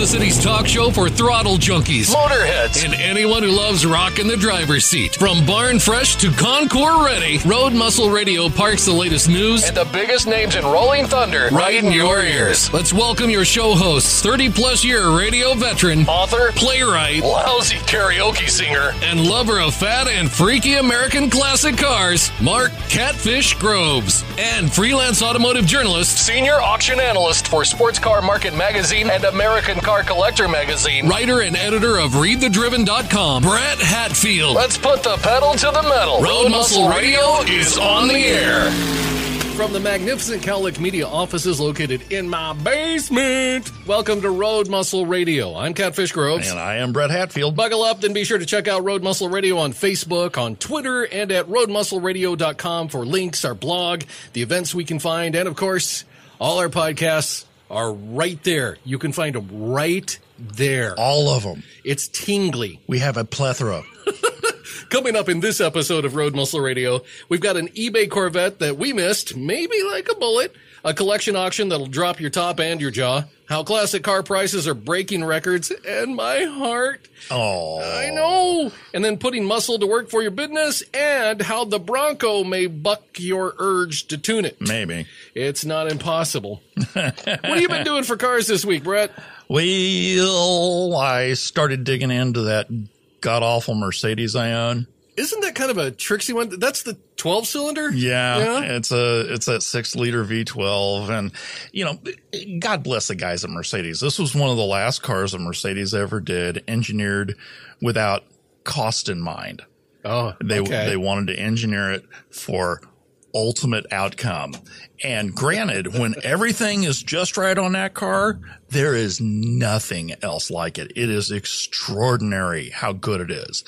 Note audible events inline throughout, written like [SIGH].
Kansas City's talk show for throttle junkies, Motorheads. and anyone who loves rocking the driver's seat. From barn fresh to Concours ready, Road Muscle Radio parks the latest news. And the biggest names in Rolling Thunder right in your ears. Let's welcome your show hosts, 30 plus year radio veteran, Author, playwright, lousy karaoke singer, and lover of fat and freaky American classic cars, Mark Catfish Groves, and freelance automotive journalist, senior auction analyst for Sports Car Market Magazine and American Car Our collector Magazine. writer and editor of ReadTheDriven.com, Brett Hatfield. Let's put the pedal to the metal. Road Muscle Radio is on the air. From the magnificent Cowlick Media offices located in my basement. Welcome to Road Muscle Radio. I'm Catfish Groves. And I am Brett Hatfield. Buckle up, then be sure to check out Road Muscle Radio on Facebook, on Twitter, and at roadmuscleradio.com for links, our blog, the events we can find, and of course, all our podcasts are right there. You can find them right there. All of them. It's tingly. We have a plethora. [LAUGHS] Coming up in this episode of Road Muscle Radio, we've got an eBay Corvette that we missed, maybe like a bullet, a collection auction that'll drop your top and your jaw, how classic car prices are breaking records, and my heart. Oh, I know. And then putting muscle to work for your business, and how the Bronco may buck your urge to tune it. maybe. It's not impossible. what have you been doing for cars this week, Brett? Well, I started digging into that god awful Mercedes I own. Isn't that kind of a tricksy one? That's the 12 cylinder? Yeah, it's a it's that six liter V12, and you know, God bless the guys at Mercedes. This was one of the last cars that Mercedes ever did, engineered without cost in mind. Oh, They okay. they wanted to engineer it for ultimate outcome. And granted, when [LAUGHS] everything is just right on that car, there is nothing else like it. It is extraordinary how good it is.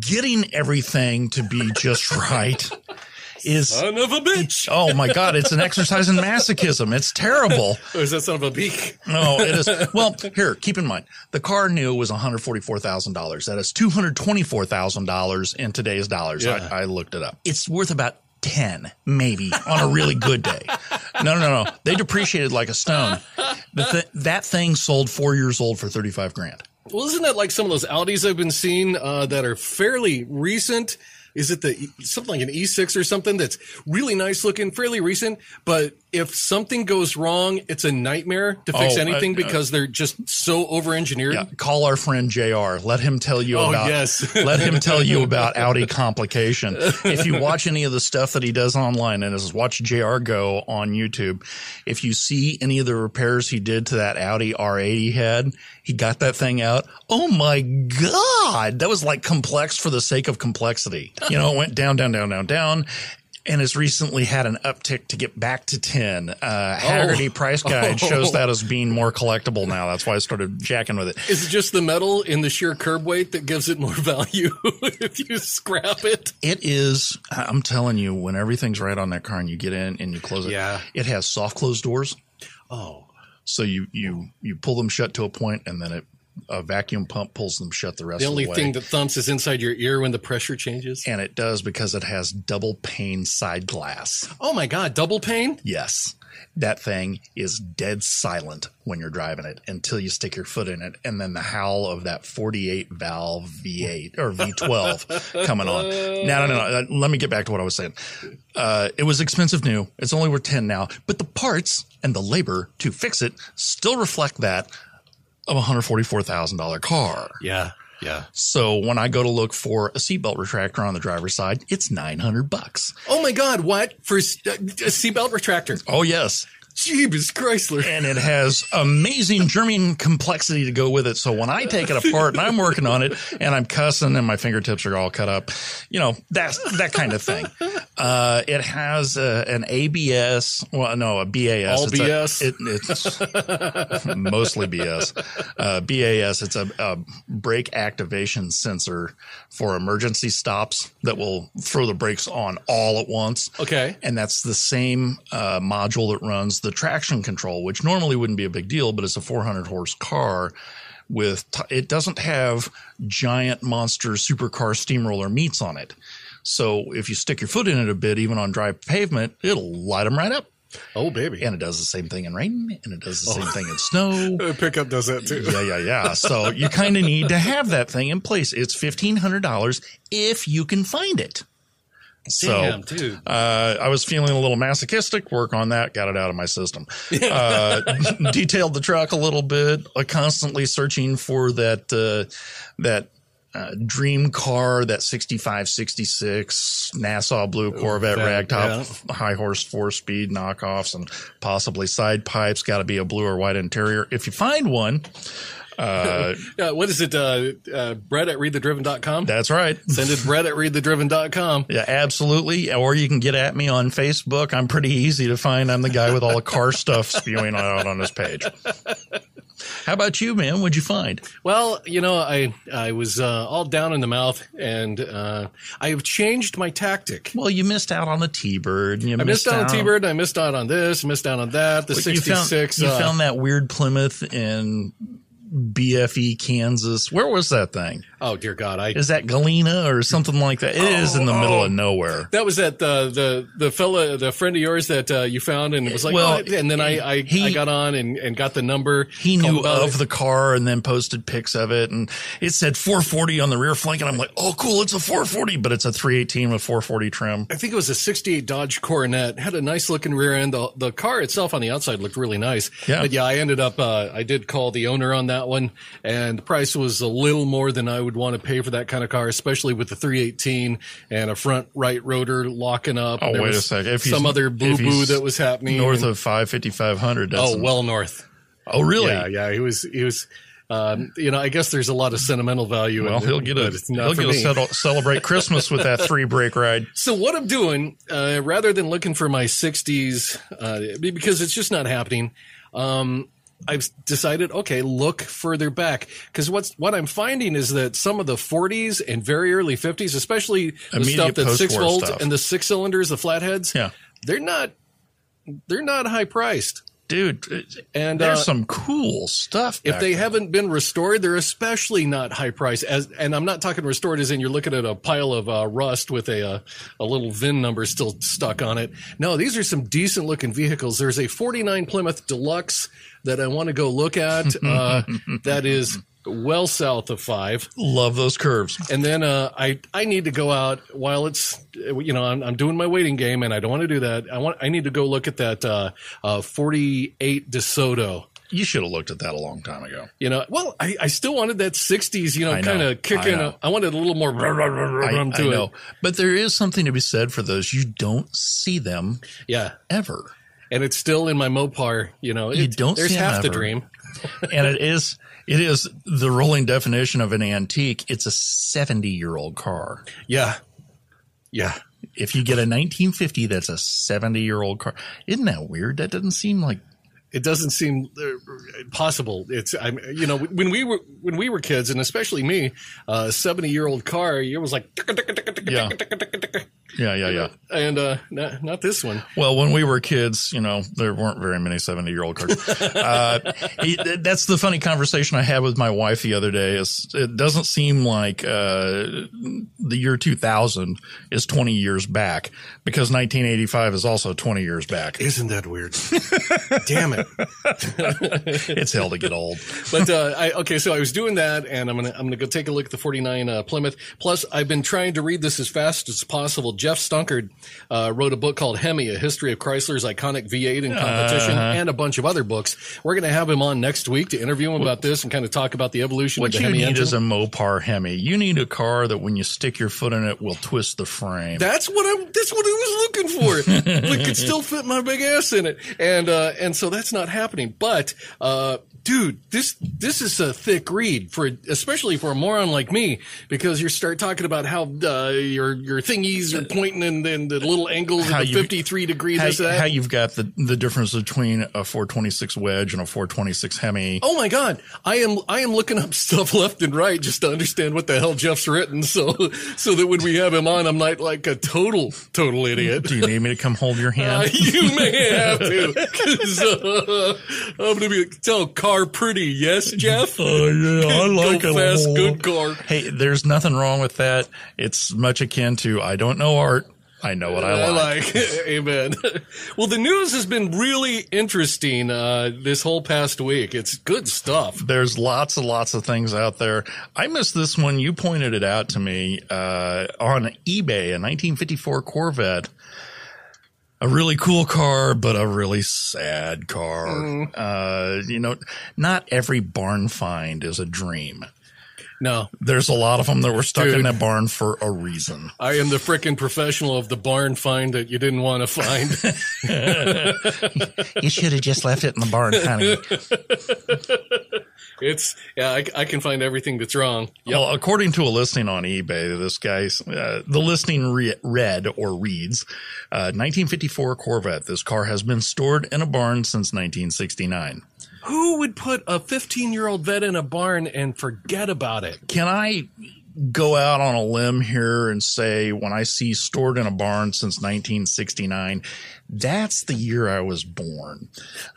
Getting everything to be just right is Son of a bitch. Oh my God, it's an exercise in masochism. It's terrible. Or is that son of a beak? No, it is. Well, here, keep in mind, the car new was $144,000. That is $224,000 in today's dollars. Yeah. I, I looked it up. It's worth about 10, maybe, on a really good day. No, no, no. They depreciated like a stone. Th- that thing sold four years old for 35 grand. Well, isn't that like some of those Audis I've been seeing uh, that are fairly recent? Is it the something like an E6 or something that's really nice looking, fairly recent? But if something goes wrong, it's a nightmare to fix Oh, anything uh, because they're just so over engineered. Yeah, call our friend JR. Let him tell you Oh, about yes. [LAUGHS] let him tell you about [LAUGHS] Audi complication. If you watch any of the stuff that he does online and is watch JR go on YouTube, if you see any of the repairs he did to that Audi R80 head, he got that thing out. Oh my god, that was like complex for the sake of complexity. You know, it went down down down down down and has recently had an uptick to get back to 10. Uh, Hagerty Price Guide [LAUGHS] shows that as being more collectible now. That's why I started jacking with it. Is it just the metal in the sheer curb weight that gives it more [LAUGHS] value if you scrap it? It is, I'm telling you, when everything's right on that car and you get in and you close it, Yeah. it has soft closed doors. Oh, So you, you, you pull them shut to a point and then it, a vacuum pump pulls them shut the rest the of only the way. thing that thumps is inside your ear when the pressure changes. and it does because it has double pane side glass. Oh my God, double pane? Yes. That thing is dead silent when you're driving it until you stick your foot in it. And then the howl of that 48 valve V8 or V12 [LAUGHS] coming on. No, no, no, no. Let me get back to what I was saying. Uh, it was expensive new. It's only worth 10 now, but the parts and the labor to fix it still reflect that of a $144,000 car. Yeah, yeah. So when I go to look for a seatbelt retractor on the driver's side, it's 900 bucks. Oh my God, what? For uh, a seatbelt retractor? Oh, yes. Jeebus Chrysler. and it has amazing German complexity to go with it. So when I take it apart and I'm working on it and I'm cussing and my fingertips are all cut up, you know, that's that kind of thing. Uh, it has uh, an ABS, well, no, a BAS. All It's a- it, it's [LAUGHS] mostly BS. Uh, BAS, it's a, a brake activation sensor for emergency stops that will throw the brakes on all at once. Okay. And that's the same uh, module that runs the traction control, which normally wouldn't be a big deal, but it's a 400 horse car with, t- it doesn't have giant monster supercar steamroller meats on it. So if you stick your foot in it a bit, even on dry pavement, it'll light them right up. Oh, baby. and it does the same thing in rain, and it does the same oh. thing in snow. [LAUGHS] Pickup does that too. Yeah, yeah, yeah. So you kind of need to have that thing in place. It's fifteen hundred dollars if you can find it. So, dude. uh, I was feeling a little masochistic. Work on that. Got it out of my system. Uh, [LAUGHS] detailed the truck a little bit. Uh, constantly searching for that uh, that uh, dream car, that 65, 66 Nassau blue Corvette that- ragtop, high horse, four speed knockoffs, and possibly side pipes. Got to be a blue or white interior. If you find one, uh, [LAUGHS] Yeah, what is it? Uh, uh, Brett at readthedriven.com? that's right. [LAUGHS] Send it Brett at readthedriven.com. Yeah, absolutely. Or you can get at me on Facebook. I'm pretty easy to find. I'm the guy with all the car [LAUGHS] stuff spewing out on his page. How about you, man? What'd you find? Well, you know, I I was uh, all down in the mouth, and uh, I've changed my tactic. Well, you missed out on the T-Bird. You I missed out on the T-Bird. I missed out on this. Missed out on that. The You found, '66. you uh, found that weird Plymouth in BFE, Kansas. Where was that thing? oh dear God! I Is that Galena or something like that? It is in the Oh, middle oh. of nowhere. that was that the the the fella, the friend of yours that uh, you found, and it was like, Well, and then I I, he- I got on and, and got the number. He knew of it. the car and then posted pics of it, and it said 440 on the rear flank, and I'm like, "Oh, cool! It's a 440, but it's a 318 with 440 trim." I think it was a 68 Dodge Coronet. Had a nice looking rear end. The, the car itself on the outside looked really nice. Yeah. But yeah, I ended up, uh, I did call the owner on that one and the price was a little more than I would want to pay for that kind of car, especially with the 318 and a front right rotor locking up. Oh, wait a second. If some other boo boo that was happening. North And- of 5 5500. oh, well north. Oh, really? Yeah. Yeah. He was, he was, um, you know, I guess there's a lot of sentimental value. Well, in it, he'll get a but it's not he'll get a settle, celebrate Christmas with that three brake ride. [LAUGHS] So what I'm doing, uh, rather than looking for my 60s, uh, because it's just not happening, um, I've decided, okay, look further back. Because what's what I'm finding is that some of the 40s and very early 50s, especially the Immediate stuff that's six stuff. and the six cylinders, the flatheads, Yeah. they're not they're not high priced. Dude, And there's uh, some cool stuff. if they haven't been restored, they're especially not high price. As and I'm not talking restored as in you're looking at a pile of uh, rust with a uh, a little VIN number still stuck on it. No, these are some decent looking vehicles. There's a 49 Plymouth Deluxe that I want to go look at. Uh, [LAUGHS] that is well south of five. love those curves. And then uh, I I need to go out while it's you know I'm, I'm doing my waiting game and I don't want to do that. I want I need to go look at that uh, uh, 48 DeSoto. You should have looked at that a long time ago. You know, well, I, I still wanted that '60s, you know, kind of kicking. I. I wanted a little more I, I to know, it. but there is something to be said for those. You don't see them Yeah, ever, and it's still in my Mopar. You know, You don't There's half the dream. And it is it is the rolling definition of an antique. It's a seventy year old car. Yeah, yeah. If you get a 1950, that's a 70 year old car. Isn't that weird? That doesn't seem like It doesn't seem uh, possible. It's I'm you know when we were when we were kids, and especially me, a 70 year old car, it was like Yeah. yeah, yeah, yeah. and uh, not, not this one. Well, when we were kids, you know, there weren't very many 70 year old cars. [LAUGHS] uh, he- that's the funny conversation I had with my wife the other day is it doesn't seem like, uh, the year 2000 is 20 years back because 1985 is also 20 years back. Isn't that weird? [LAUGHS] Damn it. [LAUGHS] It's hell to get old. but uh, I okay, so I was doing that, and I'm gonna I'm gonna go take a look at the 49 uh, Plymouth. Plus, I've been trying to read this as fast as possible. Geoff Stunkard uh, wrote a book called Hemi: A History of Chrysler's Iconic V8 in Competition, Uh-huh. and a bunch of other books. We're gonna have him on next week to interview him about this and kind of talk about the evolution What of the you Hemi need engine. is a Mopar Hemi. You need a car that when you stick your foot in it will twist the frame. That's what I'm. That's what I was looking for. but could still fit my big ass in it, and uh, and so that's not happening. But uh, dude, this this is a thick read for especially for a moron like me because you start talking about how uh, your your thingies are pointing and then the little angles How at the 53 degrees. how, that. how you've got the, the difference between a 426 wedge and a 426 Hemi. Oh my God! I am I am looking up [LAUGHS] stuff left and right just to understand what the hell Geoff's written, so so that when we have him on, I'm not like a total total idiot. Do you need me to come hold your [LAUGHS] Uh, hand? you may have to, [LAUGHS] uh, I'm gonna be tell car pretty, yes, Geoff. [LAUGHS] Oh yeah, I [LAUGHS] like Go it. fast, good car. Hey, there's nothing wrong with that. It's much akin to I don't know art, I know what I like. like. [LAUGHS] Amen. well, the news has been really interesting uh, this whole past week. It's good stuff. There's lots and lots of things out there. I missed this one. You pointed it out to me uh, on eBay, a 1954 Corvette. A really cool car, but a really sad car. Mm. Uh, you know, not every barn find is a dream. No, There's a lot of them that were stuck in Dude. that barn for a reason. I am the frickin' professional of the barn find that you didn't want to find. [LAUGHS] You should have just left it in the barn, honey. [LAUGHS] it's yeah, I, I can find everything that's wrong. Yep. Well, according to a listing on eBay, this guy's uh, the listing re- read or reads uh, 1954 Corvette. This car has been stored in a barn since 1969. Who would put a 15 year old vet in a barn and forget about it? Can I go out on a limb here and say when I see stored in a barn since 1969, that's the year I was born.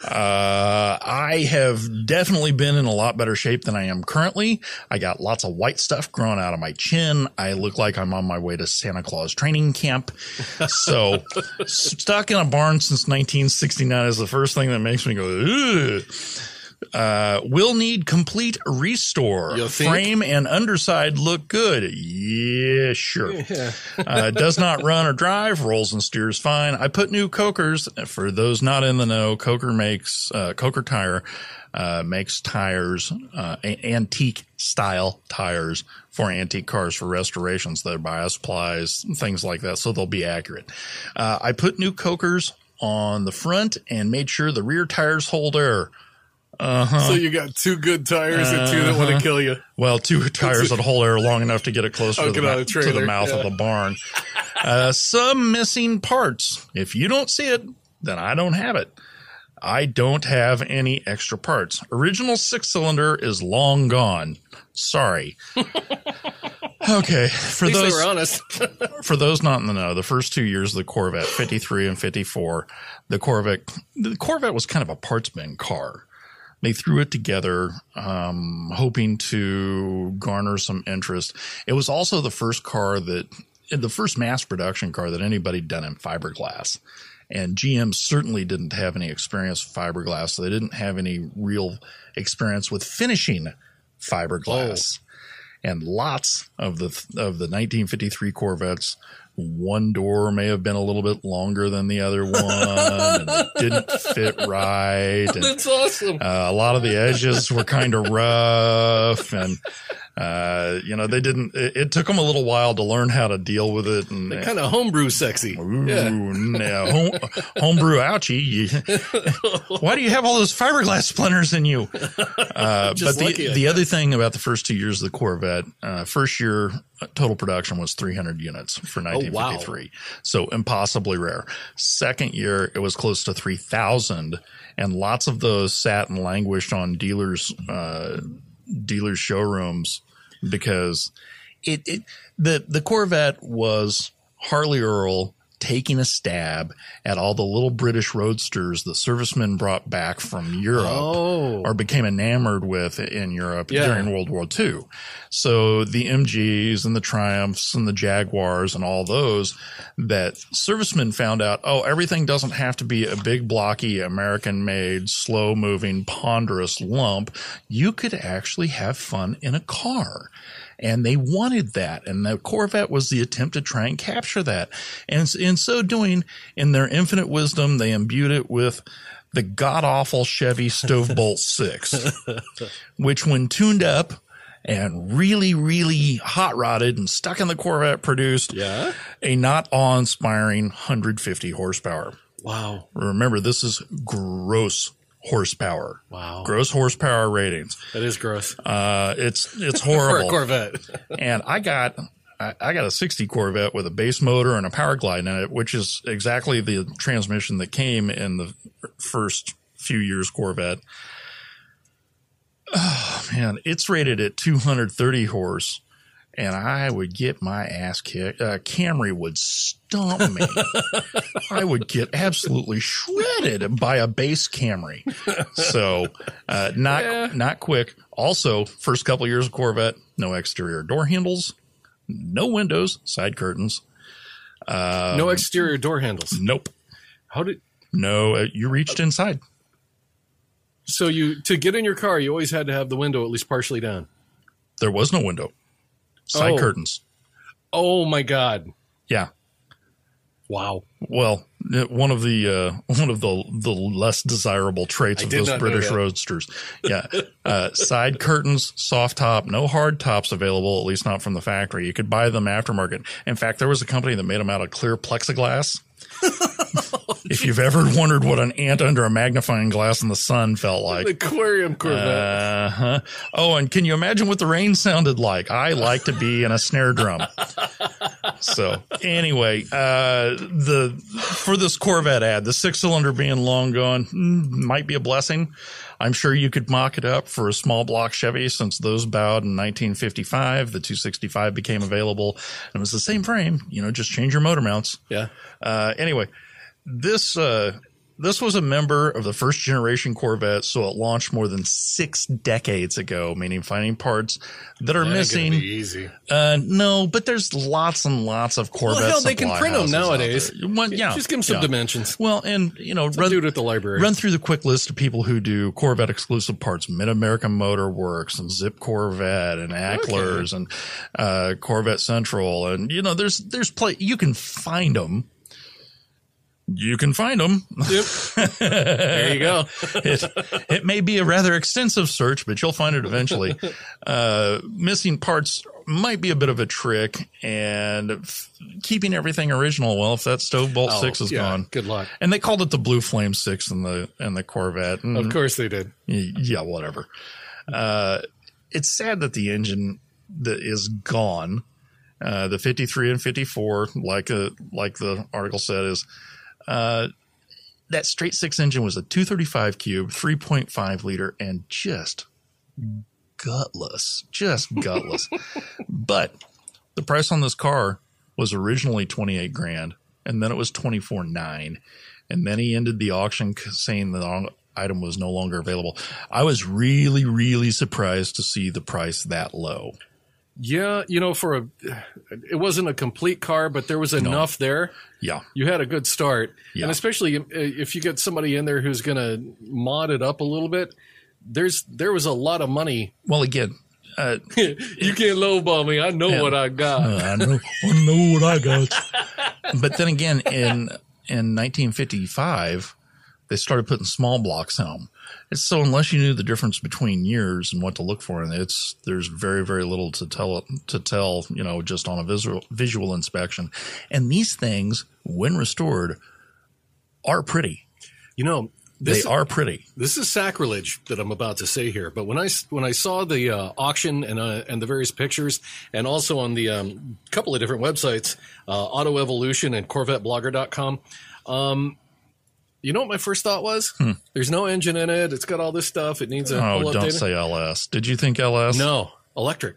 Uh, I have definitely been in a lot better shape than I am currently. I got lots of white stuff growing out of my chin. I look like I'm on my way to Santa Claus training camp. So [LAUGHS] stuck in a barn since 1969 is the first thing that makes me go, Ugh. Uh, will need complete restore. Frame and underside look good. Yeah, sure. uh, does not run or drive. Rolls and steers fine. I put new cokers. For those not in the know, Coker makes uh, Coker Tire uh, makes tires, uh, antique style tires for antique cars for restorations. They're bias plies, things like that, so they'll be accurate. Uh, I put new cokers on the front and made sure the rear tires hold air. So you got two good tires and two that want to kill you. Well, two tires that hold air long enough to get it closer Oh, to, the, get on mou- a to the mouth yeah. of the barn. Uh, some missing parts. If you don't see it, then I don't have it. I don't have any extra parts. Original six cylinder is long gone. Sorry. [LAUGHS] Okay, for those honest. [LAUGHS] for those not in the know, the first two years of the Corvette, 53 and 54, the Corvette, the Corvette was kind of a parts bin car. They threw it together, um, hoping to garner some interest. It was also the first car that, the first mass production car that anybody done in fiberglass. And GM certainly didn't have any experience with fiberglass. So they didn't have any real experience with finishing fiberglass and lots of the of the 1953 Corvettes. One door may have been a little bit longer than the other one, and it [LAUGHS] didn't fit right. And, That's awesome. uh, a lot of the edges were kind of rough, and uh, you know they didn't. It, it took them a little while to learn how to deal with it. And kind of homebrew sexy. Ooh, Yeah. no. Home, homebrew ouchie. [LAUGHS] Why do you have all those fiberglass splinters in you? [LAUGHS] Uh, but Just the, lucky, I the other thing about the first two years of the Corvette, uh, first year total production was 300 units for Oh, wow. 1953. So impossibly rare. Second year, it was close to 3,000 and lots of those sat and languished on dealers, uh, dealers showrooms because it, it the the Corvette was Harley Earl taking a stab at all the little British roadsters that servicemen brought back from Europe Oh. or became enamored with in Europe Yeah. during World War II. So the MGs and the Triumphs and the Jaguars and all those that servicemen found out, oh, everything doesn't have to be a big blocky American made, slow moving, ponderous lump. You could actually have fun in a car and they wanted that. And the Corvette was the attempt to try and capture that. And in so doing, in their infinite wisdom, they imbued it with the god awful Chevy Stovebolt [LAUGHS] 6, [LAUGHS] which when tuned up and really, really hot rodded and stuck in the Corvette produced Yeah. a not awe inspiring 150 horsepower. Wow. Remember, this is gross horsepower. Wow. Gross horsepower ratings. That is gross. Uh, it's, it's [LAUGHS] horrible Corvette. [LAUGHS] and I got I, I got a 60 Corvette with a base motor and a power glide in it, which is exactly the transmission that came in the first few years Corvette. Oh [SIGHS] man, it's rated at 230 horse, and I would get my ass kicked. Uh, Camry would stomp me. [LAUGHS] I would get absolutely shredded by a base Camry. So, uh, not Yeah. not quick. Also, first couple years of Corvette, no exterior door handles, no windows, side curtains. no exterior door handles. Nope. How did No, uh, you reached inside. so you to get in your car? You always had to have the window at least partially down. There was no window. Side Oh. curtains. Oh my god! Yeah. Wow. Well, one of the uh, [LAUGHS] one of the the less desirable traits I of those British roadsters. [LAUGHS] Yeah, uh, side curtains, soft top, no hard tops available. At least not from the factory. You could buy them aftermarket. In fact, there was a company that made them out of clear plexiglass. [LAUGHS] [LAUGHS] if you've ever wondered what an ant under a magnifying glass in the sun felt like, Aquarium Corvette. uh huh. Oh, and can you imagine what the rain sounded like? I like to be in a snare drum. [LAUGHS] So anyway, uh, the for this Corvette ad, the six cylinder being long gone mm, might be a blessing. I'm sure you could mock it up for a small block Chevy since those bowed in 1955. The 265 became available and it was the same frame, you know, just change your motor mounts. yeah. Uh, anyway, this uh, this was a member of the first generation Corvette, so it launched more than six decades ago. Meaning finding parts that are That missing. easy. Uh, no, but there's lots and lots of Corvette. hell, they can print them nowadays. Well, yeah, Just give them some yeah. dimensions. Well, and you know, Some run, dude at the library. run through the quick list of people who do Corvette exclusive parts: Mid American Motor Works and Zip Corvette and Ecklers and uh, Corvette Central, and you know, there's there's play. You can find them. You can find them. Yep. [LAUGHS] there you go. it, it may be a rather extensive search, but you'll find it eventually. [LAUGHS] Uh, missing parts might be a bit of a trick, and f- keeping everything original. Well, if that stove bolt Oh, six is yeah, gone, Good luck. and they called it the Blue Flame Six in the in the Corvette. and- Of course they did. Yeah, whatever. Uh, it's sad that the engine that is gone. Uh, the 53 and 54, like a, like the article said, is uh, that straight six engine was a 235 cube, 3.5 liter, and just gutless, just [LAUGHS] gutless. but the price on this car was originally 28 grand, and then it was 24 nine, and then he ended the auction saying the item was no longer available. I was really, really surprised to see the price that low. Yeah, you know, for a, it wasn't a complete car, but there was enough there. Yeah, You had a good start, Yeah. and especially uh, if you get somebody in there who's going to mod it up a little bit. There's there was a lot of money. well, again, uh, [LAUGHS] you can't lowball me. I know Yeah. what I got. I know, I know what I got. but then again, in in 1955, they started putting small blocks in them. It's so unless you knew the difference between years and what to look for, and it's there's very very little to tell to tell you know just on a visual visual inspection. And these things, when restored, are pretty. You know, They are pretty. this is sacrilege that I'm about to say here. But when I when I saw the uh, auction and uh, and the various pictures, and also on the um, couple of different websites, uh, Auto Evolution and CorvetteBlogger.com, um, you know what my first thought was? Hmm. There's no engine in it. It's got all this stuff. It needs a Oh, don't say LS. Did you think LS? No, electric.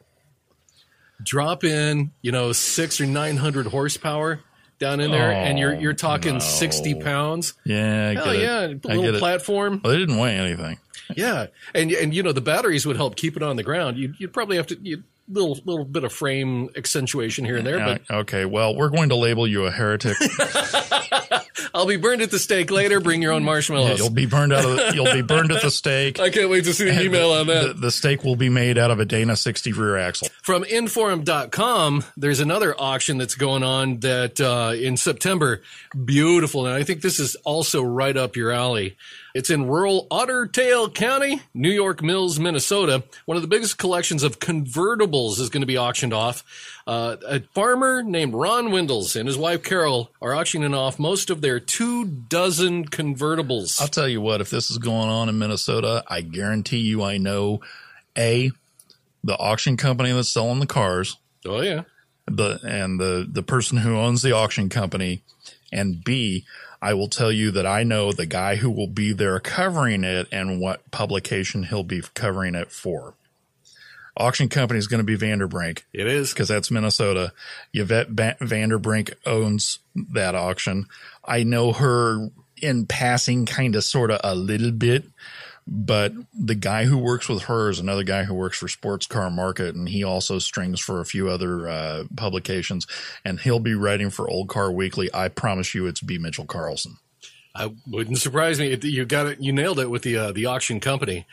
Drop in, you know, six or nine hundred horsepower down in there, and you're you're oh, talking no. sixty pounds. Yeah, I get Hell it. yeah, little platform. Well, they didn't weigh anything. Yeah, and and you know the batteries would help keep it on the ground. You'd, you'd probably have to you little little bit of frame accentuation here and there, but okay, well, we're going to label you a heretic. [LAUGHS] I'll be burned at the stake later. Bring your own marshmallows. you'll be burned out of. The, you'll be burned at the stake. I can't wait to see the email on that. The, the steak will be made out of a Dana 60 rear axle. From Inforum.com, there's another auction that's going on that uh, in September. Beautiful. And I think this is also right up your alley. It's in rural Otter Tail County, New York Mills, Minnesota. One of the biggest collections of convertibles is going to be auctioned off. Uh, a farmer named Ron Windles and his wife Carol are auctioning off most of their two dozen convertibles. I'll tell you what, if this is going on in Minnesota, I guarantee you I know A, the auction company that's selling the cars, oh, yeah. the and the the person who owns the auction company, and B, I will tell you that I know the guy who will be there covering it and what publication he'll be covering it for. Auction company is going to be Vanderbrink It is. because that's Minnesota. Yvette ba- Vanderbrink owns that auction. I know her in passing, kind of, sort of, a little bit, But the guy who works with her is another guy who works for Sports Car Market, and he also strings for a few other uh, publications. And he'll be writing for Old Car Weekly. I promise you, it's B. Mitchell Carlson. I wouldn't surprise me. You got it. You nailed it with the uh, the auction company.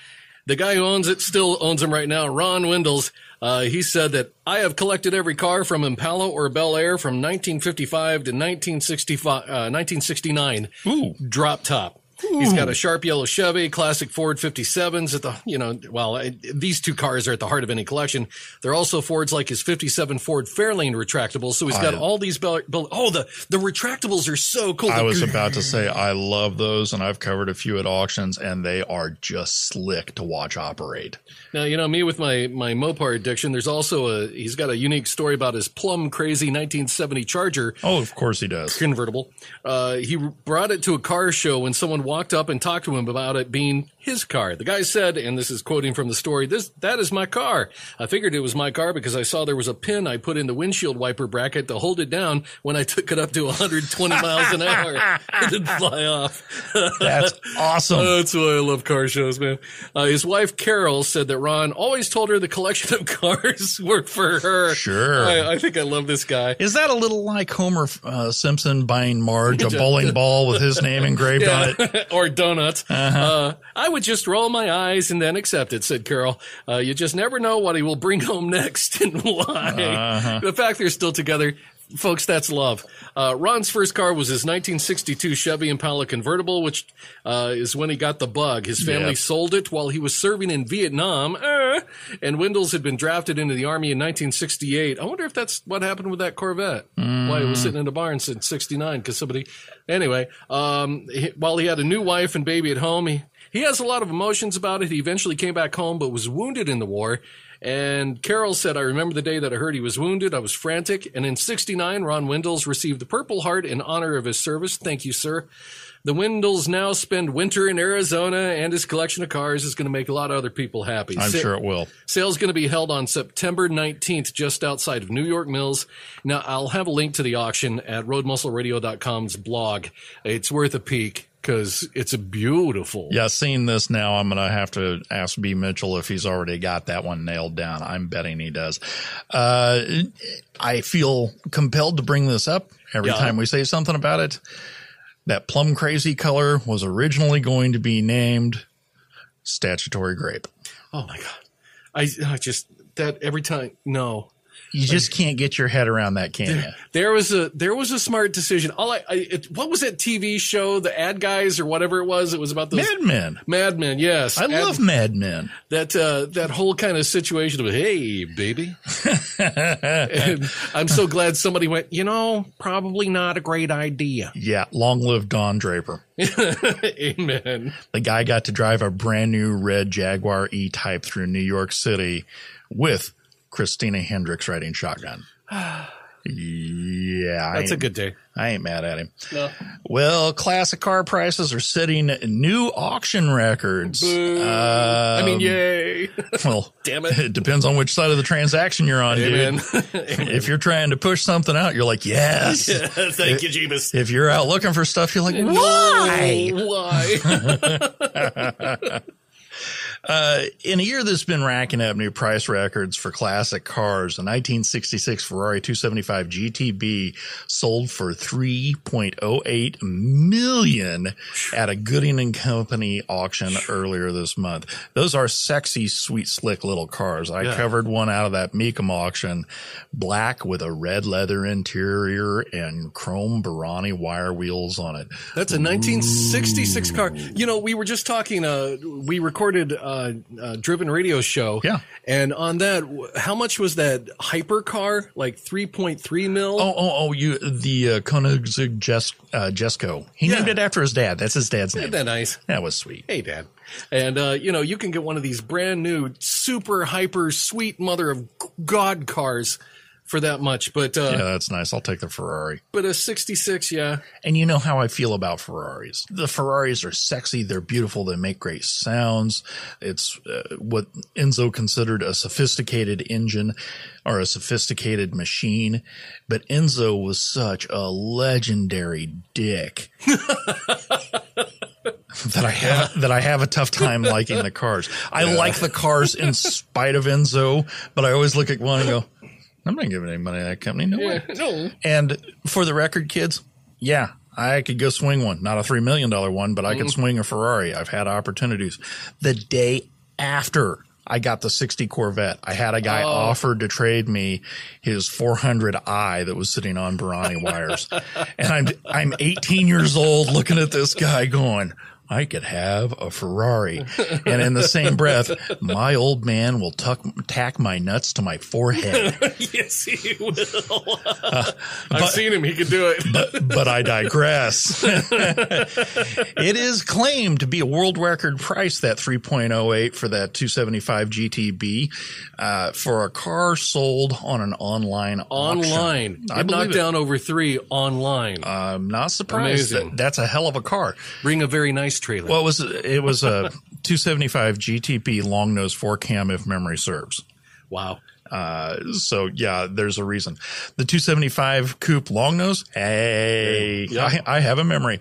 The guy who owns it still owns them right now. Ron Windles. Uh, he said that I have collected every car from Impala or Bel Air from 1955 to 1965, uh, 1969. Ooh. Drop top. He's got a sharp yellow Chevy, classic Ford 57s at the, you know, well, I, these two cars are at the heart of any collection. They're also Fords like his 57 Ford Fairlane retractable. So he's got I- all these, bel- bel- oh, the, the retractables are so cool. I was about to say I love those, and I've covered a few at auctions, and they are just slick to watch operate. Now, you know, me with my, my Mopar addiction, there's also a, he's got a unique story about his plum crazy 1970 Charger Oh, of course he does. convertible. Uh, he brought it to a car show when someone walked up and talked to him about it being his car. The guy said, and this is quoting from the story, this, that is my car. I figured it was my car because I saw there was a pin I put in the windshield wiper bracket to hold it down when I took it up to 120 [LAUGHS] miles an hour. It didn't fly off. [LAUGHS] That's awesome. [LAUGHS] That's why I love car shows, man. Uh, his wife Carol said that Ron always told her the collection of cars were for her. Sure. I, I think I love this guy. Is that a little like Homer uh, Simpson buying Marge a bowling ball with his name engraved on it? or donuts. uh I would just roll my eyes and then accept it, said Carol. Uh, you just never know what he will bring home [LAUGHS] next and why. The fact they're still together, folks, that's love. Uh, Ron's first car was his 1962 Chevy Impala convertible, which uh, is when he got the bug. His family Yeah. sold it while he was serving in Vietnam, uh, and Windles had been drafted into the Army in 1968. I wonder if that's what happened with that Corvette. Why it was sitting in a barn since 69 because somebody. Anyway, um, he, while he had a new wife and baby at home, he, he has a lot of emotions about it. He eventually came back home, but was wounded in the war. And Carol said, I remember the day that I heard he was wounded. I was frantic. And in 69, Ron Windles received the Purple Heart in honor of his service. Thank you, sir. The Windles now spend winter in Arizona, and his collection of cars is going to make a lot of other people happy. I'm Sa- sure it will. Sale's going to be held on September 19th, just outside of New York Mills. Now, I'll have a link to the auction at roadmuscleradio.com's blog. It's worth a peek because it's a beautiful. Yeah, seeing this now, I'm going to have to ask B. Mitchell if he's already got that one nailed down. I'm betting he does. Uh, I feel compelled to bring this up every Yeah. time we say something about it. That plum crazy color was originally going to be named statutory grape. Oh my God. I, I just, that every time, no. You just can't get your head around that, can you? There was a there was a smart decision. All I, I it, what was that TV show, the ad guys or whatever it was? It was about those Mad Men. Mad Men. Yes, I Ad- love Mad Men. that uh, that whole kind of situation of hey baby i'm so [LAUGHS] glad somebody went you know probably not a great idea Yeah, long live Don Draper. [LAUGHS] amen The guy got to drive a brand new red Jaguar E Type through New York City with Christina Hendricks riding shotgun. Yeah, that's a good day I ain't mad at him. no. Well, classic car prices are setting new auction records. i mean Um, yay [LAUGHS] Well, [LAUGHS] Damn it. It depends on which side of the transaction you're on, amen [LAUGHS] dude. If you're trying to push something out, you're like, yes. thank you jeebus If you're out looking for stuff, you're like, why? why Uh, in a year that's been racking up new price records for classic cars, a 1966 Ferrari 275 GTB sold for 3.08 million at a Gooding and Company auction earlier this month. Those are sexy, sweet, slick little cars. I Yeah. covered one out of that Mecum auction, black with a red leather interior and chrome Borrani wire wheels on it. That's a 1966 car. You know, we were just talking. Uh, we recorded uh, uh, driven radio show. Yeah. and on that, how much was that hyper car? Like 3.3 mil. Oh, oh, oh! You the uh, Koenigsegg Jes- uh, Jesko. He Yeah. named it after his dad. That's his dad's name. Isn't that nice? That was sweet. Hey, Dad. And, uh, you know, you can get one of these brand new, super hyper sweet mother of God cars for that much. But, uh, Yeah, that's nice. I'll take the Ferrari. but a 66, yeah. And you know how I feel about Ferraris. The Ferraris are sexy. They're beautiful. They make great sounds. It's uh, what Enzo considered a sophisticated engine or a sophisticated machine. But Enzo was such a legendary dick [LAUGHS] that I have that I have a tough time liking the cars. I like the cars in [LAUGHS] spite of Enzo, but I always look at one and go, I'm not giving any money to that company. No way. no. And for the record, kids, yeah, I could go swing one, not a $3 million one, one, but I could mm. swing a Ferrari. I've had opportunities. The day after I got the 60 Corvette, I had a guy oh. offered to trade me his 400i that was sitting on Borrani wires. [LAUGHS] and I'm, I'm 18 years old looking at this guy going, I could have a Ferrari. And in the same breath, my old man will tuck, tack my nuts to my forehead. [LAUGHS] yes, he will. I've seen him. He can do it. but, but I digress. [LAUGHS] it is claimed to be a world record price, that 3.08 for that 275 GTB, uh, for a car sold on an online auction. online. I knocked it. down over three online. I'm not surprised. That, that's a hell of a car. Bring a very nice trailer. Well, it was it was a [LAUGHS] 275 GTB long nose four cam, if memory serves. wow. Uh, so yeah, there's a reason. The 275 coupe long nose. Hey, Yeah. I, I have a memory.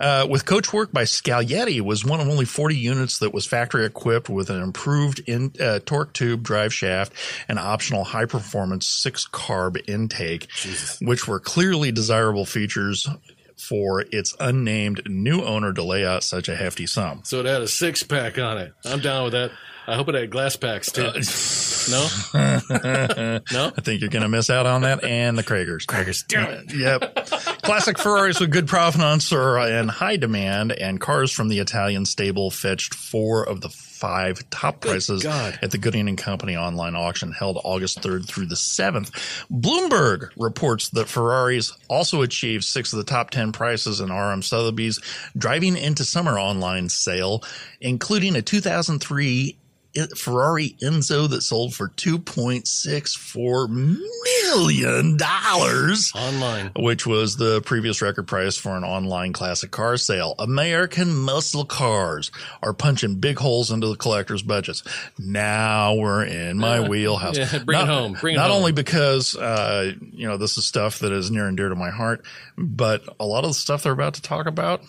Uh, with coach work by Scaglietti was one of only 40 units that was factory equipped with an improved in, uh, torque tube drive shaft and optional high performance six carb intake, which were clearly desirable features for its unnamed new owner to lay out such a hefty sum. So it had a six pack on it. I'm down with that. I hope it had glass packs too. Uh, no? [LAUGHS] no? I think you're going to miss out on that and the Cragars. Crackers. Damn it. Yep. Classic Ferraris with good provenance are in high demand, and cars from the Italian stable fetched four of the five top prices God. at the Gooding and Company online auction held August 3rd through the 7th. Bloomberg reports that Ferraris also achieved six of the top 10 prices in RM Sotheby's driving into summer online sale, including a 2003 Ferrari Enzo that sold for $2.64 million Online. which was the previous record price for an online classic car sale. American muscle cars are punching big holes into the collectors' budgets. Now we're in my wheelhouse. yeah, bring it not, home, bring it not home. only because uh, you know this is stuff that is near and dear to my heart, but a lot of the stuff they're about to talk about.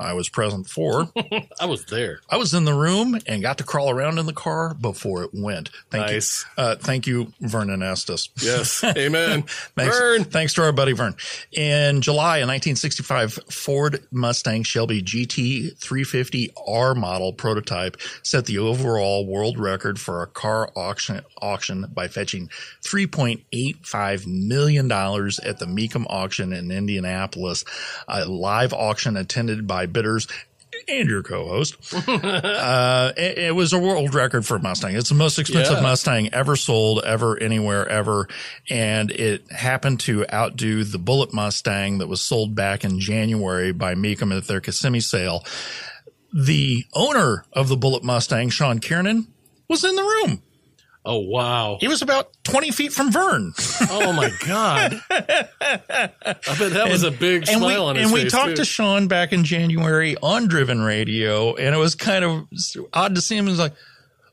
I was present for. [LAUGHS] I was there. I was in the room and got to crawl around in the car before it went. Thank Nice. you. Uh, thank you, Vernon Estes. Yes. [LAUGHS] Amen. Thanks, Vern. thanks to our buddy Vern. In July of 1965, Ford Mustang Shelby GT 350R model prototype set the overall world record for a car auction auction by fetching 3.85 million dollars at the Mecum auction in Indianapolis, a live auction attended by bidders and your co-host. [LAUGHS] uh, it, it was a world record for Mustang. It's the most expensive Yeah. Mustang ever sold, ever, anywhere, ever. And it happened to outdo the Bullitt Mustang that was sold back in January by Mecum at their Kissimmee sale. The owner of the Bullitt Mustang, Sean Kiernan, was in the room. Oh wow. He was about 20 feet from Vern. [LAUGHS] Oh my god. I bet that was a big and we, smile on his face. and we talked too. to Sean back in January on Driven Radio, and it was kind of odd to see him. He was like,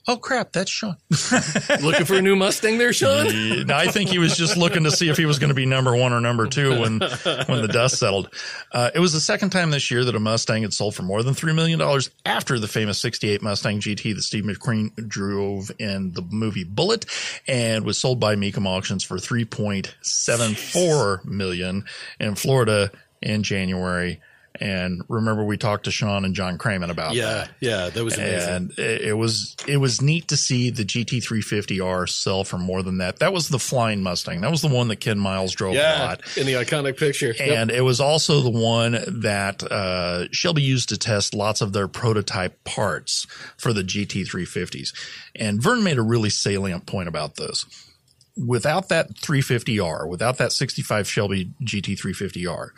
"Oh crap, that's Sean." [LAUGHS] Looking for a new Mustang there, Sean? And I think he was just looking to see if he was going to be number one or number two when when the dust settled. Uh, it was the second time this year that a Mustang had sold for more than three million dollars after the famous '68 Mustang GT that Steve McQueen drove in the movie Bullitt, and was sold by Mecum Auctions for 3.74 million in Florida in January. And remember, we talked to Sean and John Craman about that Yeah, yeah, that was amazing. and it, it was it was neat to see the GT350R sell for more than that. That was the flying Mustang. That was the one that Ken Miles drove a lot. in the iconic picture. Yep. And it was also the one that uh, Shelby used to test lots of their prototype parts for the GT350s. And Vern made a really salient point about this. Without that 350R, without that 65 Shelby GT350R,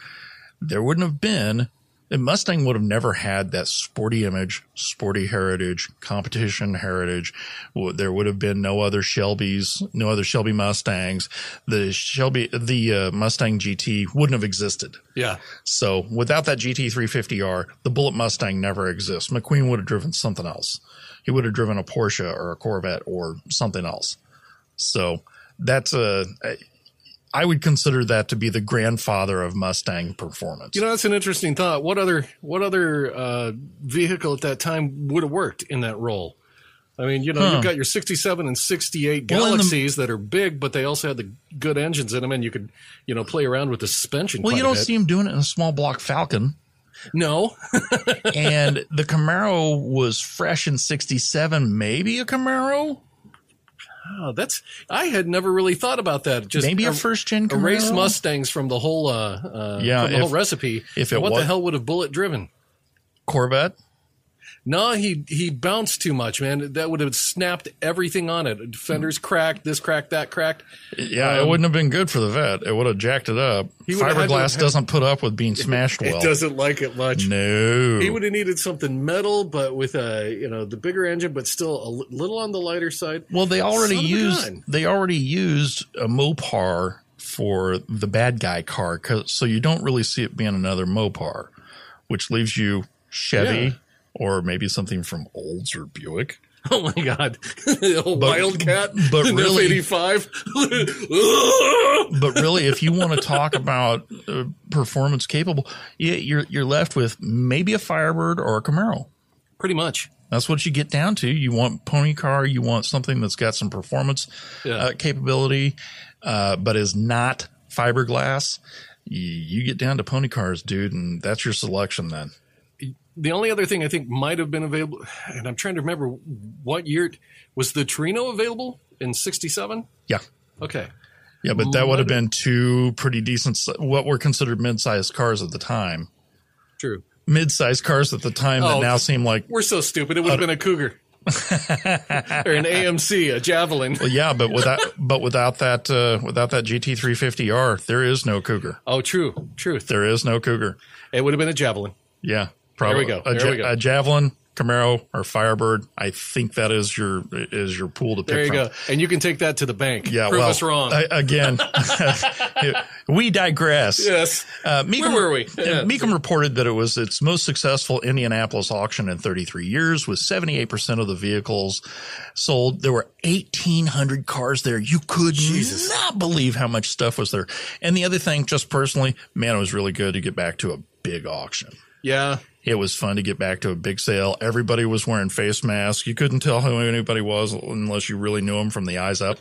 there wouldn't have been the Mustang would have never had that sporty image, sporty heritage, competition heritage. There would have been no other Shelbys, no other Shelby Mustangs. The Shelby, the uh, Mustang GT wouldn't have existed. yeah, So without that GT350R, the Bullitt Mustang never exists. McQueen would have driven something else. He would have driven a Porsche or a Corvette or something else. So that's a, I would consider that to be the grandfather of Mustang performance. You know, that's an interesting thought. What other what other uh, vehicle at that time would have worked in that role? I mean, you know, Huh. you've got your 67 and 68 Well, in the- Galaxies that are big, but they also had the good engines in them, and you could, you know, play around with the suspension. well, quite you don't bit. see him doing it in a small block Falcon. No, [LAUGHS] and [LAUGHS] the Camaro was fresh in 67, maybe a Camaro, Oh, that's I had never really thought about that. Just maybe a er- first gen Camaro. erase Mustangs from the whole uh, uh Yeah, the if- whole recipe. if it what was- the hell would have Bullitt driven? Corvette. No, he he bounced too much, man. That would have snapped everything on it. Fenders cracked, this cracked, that cracked. Yeah, it Um, wouldn't have been good for the Vette. It would have jacked it up. He would have had to Fiberglass have- doesn't put up with being smashed It well. doesn't like it much. No. He would have needed something metal, but with a you know the bigger engine, but still a little on the lighter side. well, they already Son used they already used a Mopar for the bad guy car, so you don't really see it being another Mopar, which leaves you Chevy Yeah. Or maybe something from Olds or Buick. [LAUGHS] Oh my god, [LAUGHS] the old Wildcat, [LAUGHS] but really- F-85. but really, if you want to talk about uh, performance capable, yeah, you're you're left with maybe a Firebird or a Camaro. Pretty much. That's what you get down to. You want pony car. You want something that's got some performance Yeah. uh, capability, uh, but is not fiberglass. You, you get down to pony cars, dude, and that's your selection then. The only other thing I think might have been available, and I'm trying to remember what year was the Torino available in '67. Yeah. Okay, Yeah, but that would have been two pretty decent, what were considered mid-sized cars at the time. true. Mid-sized cars at the time that Oh. now seem like We're so stupid. It would have been a Cougar [LAUGHS] or an AMC, a Javelin. Well, yeah, but without but without that uh, without that GT350R, there is no Cougar. Oh, true, truth. There is no Cougar. It would have been a Javelin. Yeah, probably. go. A, There we go. a Javelin, Camaro, or Firebird. I think that is your is your pool to pick There you from. go. And you can take that to the bank. Yeah, Prove well, us wrong. I- again, [LAUGHS] [LAUGHS] we digress. yes. Uh, Where were we? [LAUGHS] Mecum reported that it was its most successful Indianapolis auction in 33 years, with 78% of the vehicles sold. There were 1,800 cars there. You could Jesus. not believe how much stuff was there. And the other thing, just personally, man, it was really good to get back to a big auction. Yeah. It was fun to get back to a big sale. Everybody was wearing face masks. You couldn't tell who anybody was unless you really knew them from the eyes up.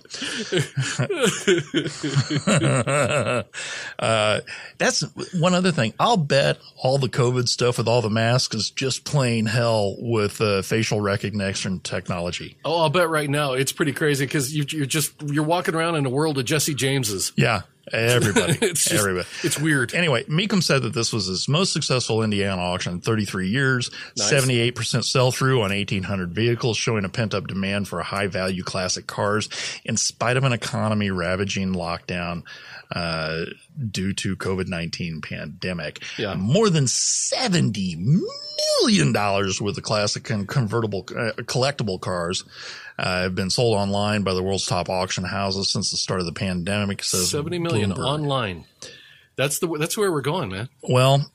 [LAUGHS] uh, that's one other thing. I'll bet all the COVID stuff with all the masks is just plain hell with uh, facial recognition technology. Oh, I'll bet right now it's pretty crazy because you, you're just you're walking around in a world of Jesse Jameses. Yeah, everybody, [LAUGHS] It's just everybody. it's weird. Anyway, Mecum said that this was his most successful Indiana auction in 33 years, Nice. 78% sell through on 1,800 vehicles, showing a pent up demand for high value classic cars in spite of an economy ravaging lockdown. Uh, due to COVID-19 pandemic. Yeah. More than 70 million dollars worth of classic and convertible, uh, collectible cars, uh, have been sold online by the world's top auction houses since the start of the pandemic. Says Seventy million Bloomberg. online. That's the that's where we're going, man. Well,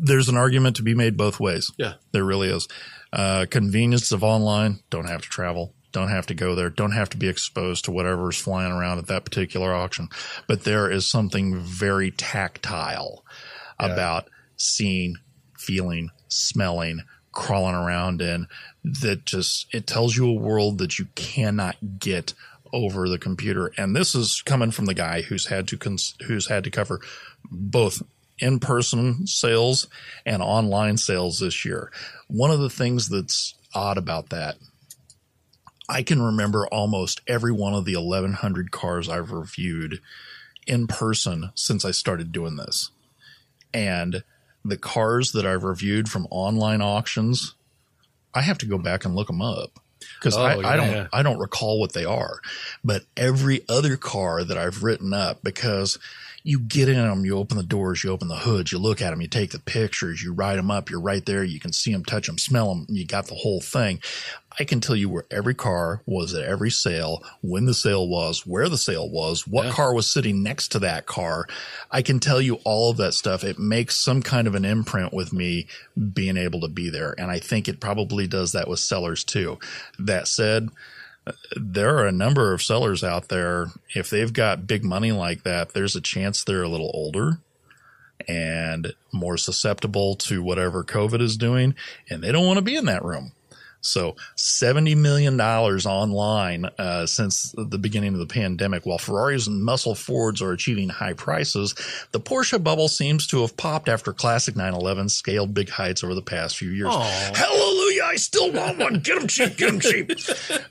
there's an argument to be made both ways. Yeah. There really is. Uh, convenience of online, don't have to travel, don't have to go there, don't have to be exposed to whatever's flying around at that particular auction. But there is something very tactile about seeing, feeling, smelling, crawling around in that just, it tells you a world that you cannot get over the computer. And this is coming from the guy who's had to, cons- who's had to cover both in-person sales and online sales this year. One of the things that's odd about that, I can remember almost every one of the 1100 cars I've reviewed in person since I started doing this. And the cars that I've reviewed from online auctions, I have to go back and look them up because Oh, I, yeah, I don't. I don't recall what they are. But every other car that I've written up because you get in them, you open the doors, you open the hoods, you look at them, you take the pictures, you write them up, you're right there, you can see them, touch them, smell them, you got the whole thing. I can tell you where every car was at every sale, when the sale was, where the sale was, what Yeah. car was sitting next to that car. I can tell you all of that stuff. It makes some kind of an imprint with me being able to be there. And I think it probably does that with sellers too. That said, there are a number of sellers out there. If they've got big money like that, there's a chance they're a little older and more susceptible to whatever COVID is doing, and they don't want to be in that room. So $70 million online uh, since the beginning of the pandemic. While Ferraris and muscle Fords are achieving high prices, the Porsche bubble seems to have popped after classic 911 scaled big heights over the past few years. Aww. Hallelujah! I still want one. Get them cheap. Get them cheap.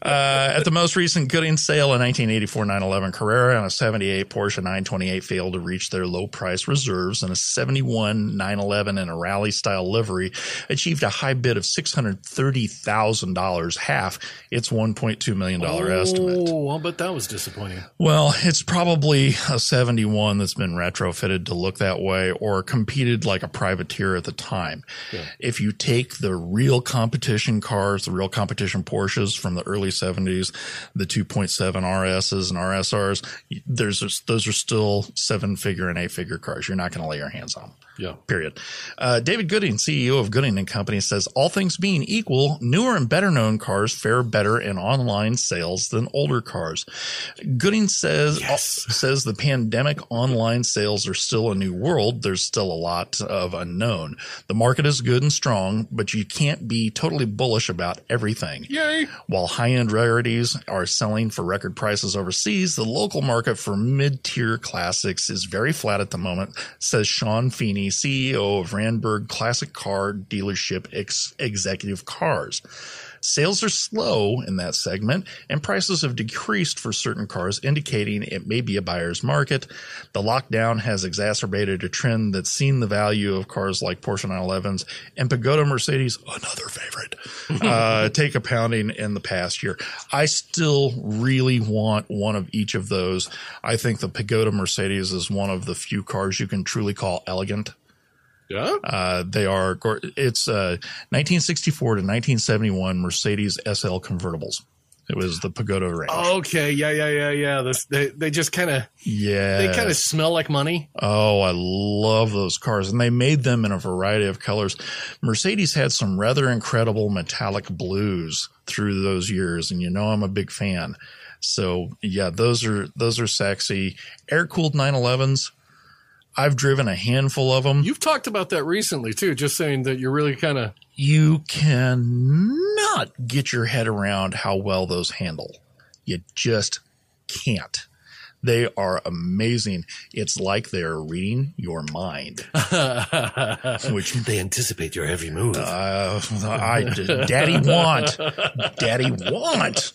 uh, at the most recent Gooding sale, a 1984 911 Carrera and a 78 Porsche 928 failed to reach their low price reserves, and a 71 911 in a rally style livery achieved a high bid of 630,000 thousand dollars, half its one point two million dollar oh, estimate. Oh, I'll that was disappointing. Well, it's probably a seventy one that's been retrofitted to look that way, or competed like a privateer at the time. Yeah. If you take the real competition cars, the real competition Porsches from the early seventies, the two point seven RSs and RSRs, there's those are still seven figure and eight figure cars. You're not going to lay your hands on them. Yeah. Period. Uh, David Gooding, CEO of Gooding and Company, says all things being equal, newer and better known cars fare better in online sales than older cars. Gooding says yes. uh, says the pandemic online sales are still a new world. There's still a lot of unknown. The market is good and strong, but you can't be totally bullish about everything. Yay! While high end rarities are selling for record prices overseas, the local market for mid tier classics is very flat at the moment, says Sean Feeney CEO of Randburg Classic Car Dealership Ex- Executive Cars. Sales are slow in that segment and prices have decreased for certain cars, indicating it may be a buyer's market. The lockdown has exacerbated a trend that's seen the value of cars like Porsche 911s and Pagoda Mercedes, another favorite, [LAUGHS] uh, take a pounding in the past year. I still really want one of each of those. I think the Pagoda Mercedes is one of the few cars you can truly call elegant. Yeah. Uh, they are, it's uh, 1964 to 1971 Mercedes SL convertibles. It was the Pagoda range. Okay, yeah, yeah, yeah, yeah. This, they they just kind of yeah, they kind of smell like money. Oh, I love those cars, and they made them in a variety of colors. Mercedes had some rather incredible metallic blues through those years, and you know I'm a big fan. So yeah, those are those are sexy. Air cooled 911s I've driven a handful of them. You've talked about that recently too, just saying that you're really kind of. You cannot get your head around how well those handle. You just can't. They are amazing. It's like they're reading your mind, [LAUGHS] which they anticipate your every move. Uh, I, daddy want, daddy want.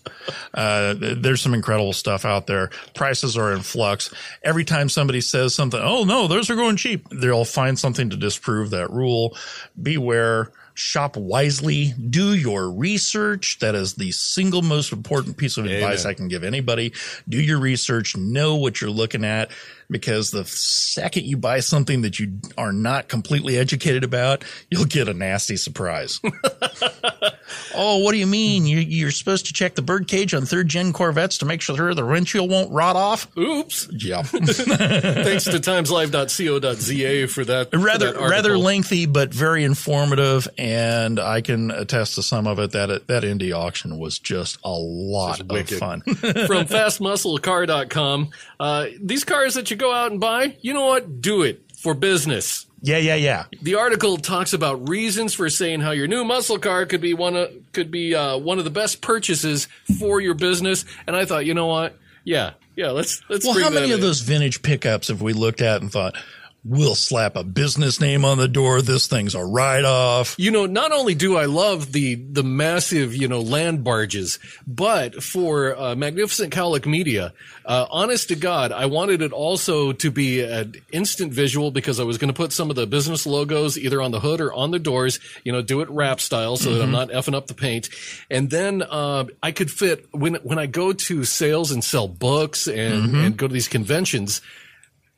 Uh, there's some incredible stuff out there. Prices are in flux. Every time somebody says something, oh no, those are going cheap, they'll find something to disprove that rule. Beware shop wisely, do your research. That is the single most important piece of Amen. advice I can give anybody. Do your research, know what you're looking at because the second you buy something that you are not completely educated about, you'll get a nasty surprise. [LAUGHS] oh, what do you mean? You, are supposed to check the birdcage on third gen Corvettes to make sure the windshield won't rot off? Oops. Yeah. [LAUGHS] Thanks to timeslive.co.za for that. Rather, for that rather lengthy, but very informative. And I can attest to some of it that that Indy auction was just a lot of fun. From [LAUGHS] fastmusclecar.com, uh, these cars that you go out and buy, you know what? Do it for business. Yeah, yeah, yeah. The article talks about reasons for saying how your new muscle car could be one of could be uh, one of the best purchases for your business. And I thought, you know what? Yeah, yeah. Let's let's. Well, how many in. of those vintage pickups have we looked at and thought? We'll slap a business name on the door. This thing's a write off. You know, not only do I love the, the massive, you know, land barges, but for uh, Magnificent Cowlick Media, uh, honest to God, I wanted it also to be an instant visual because I was going to put some of the business logos either on the hood or on the doors, you know, do it wrap style so mm-hmm. that I'm not effing up the paint. And then, uh, I could fit when, when I go to sales and sell books and, mm-hmm. and go to these conventions,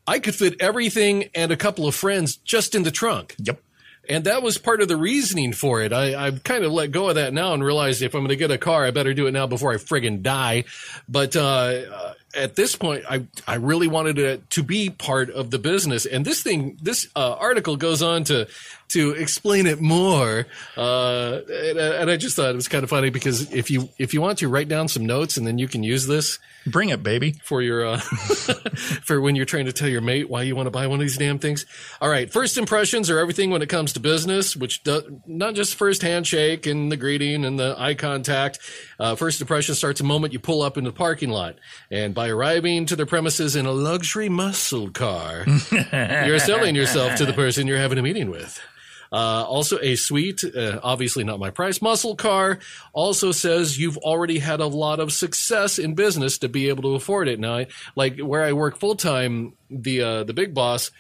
I could fit everything and a couple of friends just in the trunk. Yep. And that was part of the reasoning for it. I, I've kind of let go of that now and realized if I'm going to get a car, I better do it now before I friggin' die. But, uh, at this point, I I really wanted it to be part of the business, and this thing, this uh, article goes on to to explain it more, uh, and, and I just thought it was kind of funny because if you if you want to write down some notes and then you can use this Bring it, baby. for your uh, [LAUGHS] for when you're trying to tell your mate why you want to buy one of these damn things. All right, first impressions are everything when it comes to business, which do, not just first handshake and the greeting and the eye contact. Uh, first impression starts the moment you pull up into the parking lot, and by arriving to their premises in a luxury muscle car, [LAUGHS] you're selling yourself to the person you're having a meeting with. Uh, also, a sweet, uh, obviously not my price, muscle car also says you've already had a lot of success in business to be able to afford it. Now, I, like where I work full time, the uh, the big boss,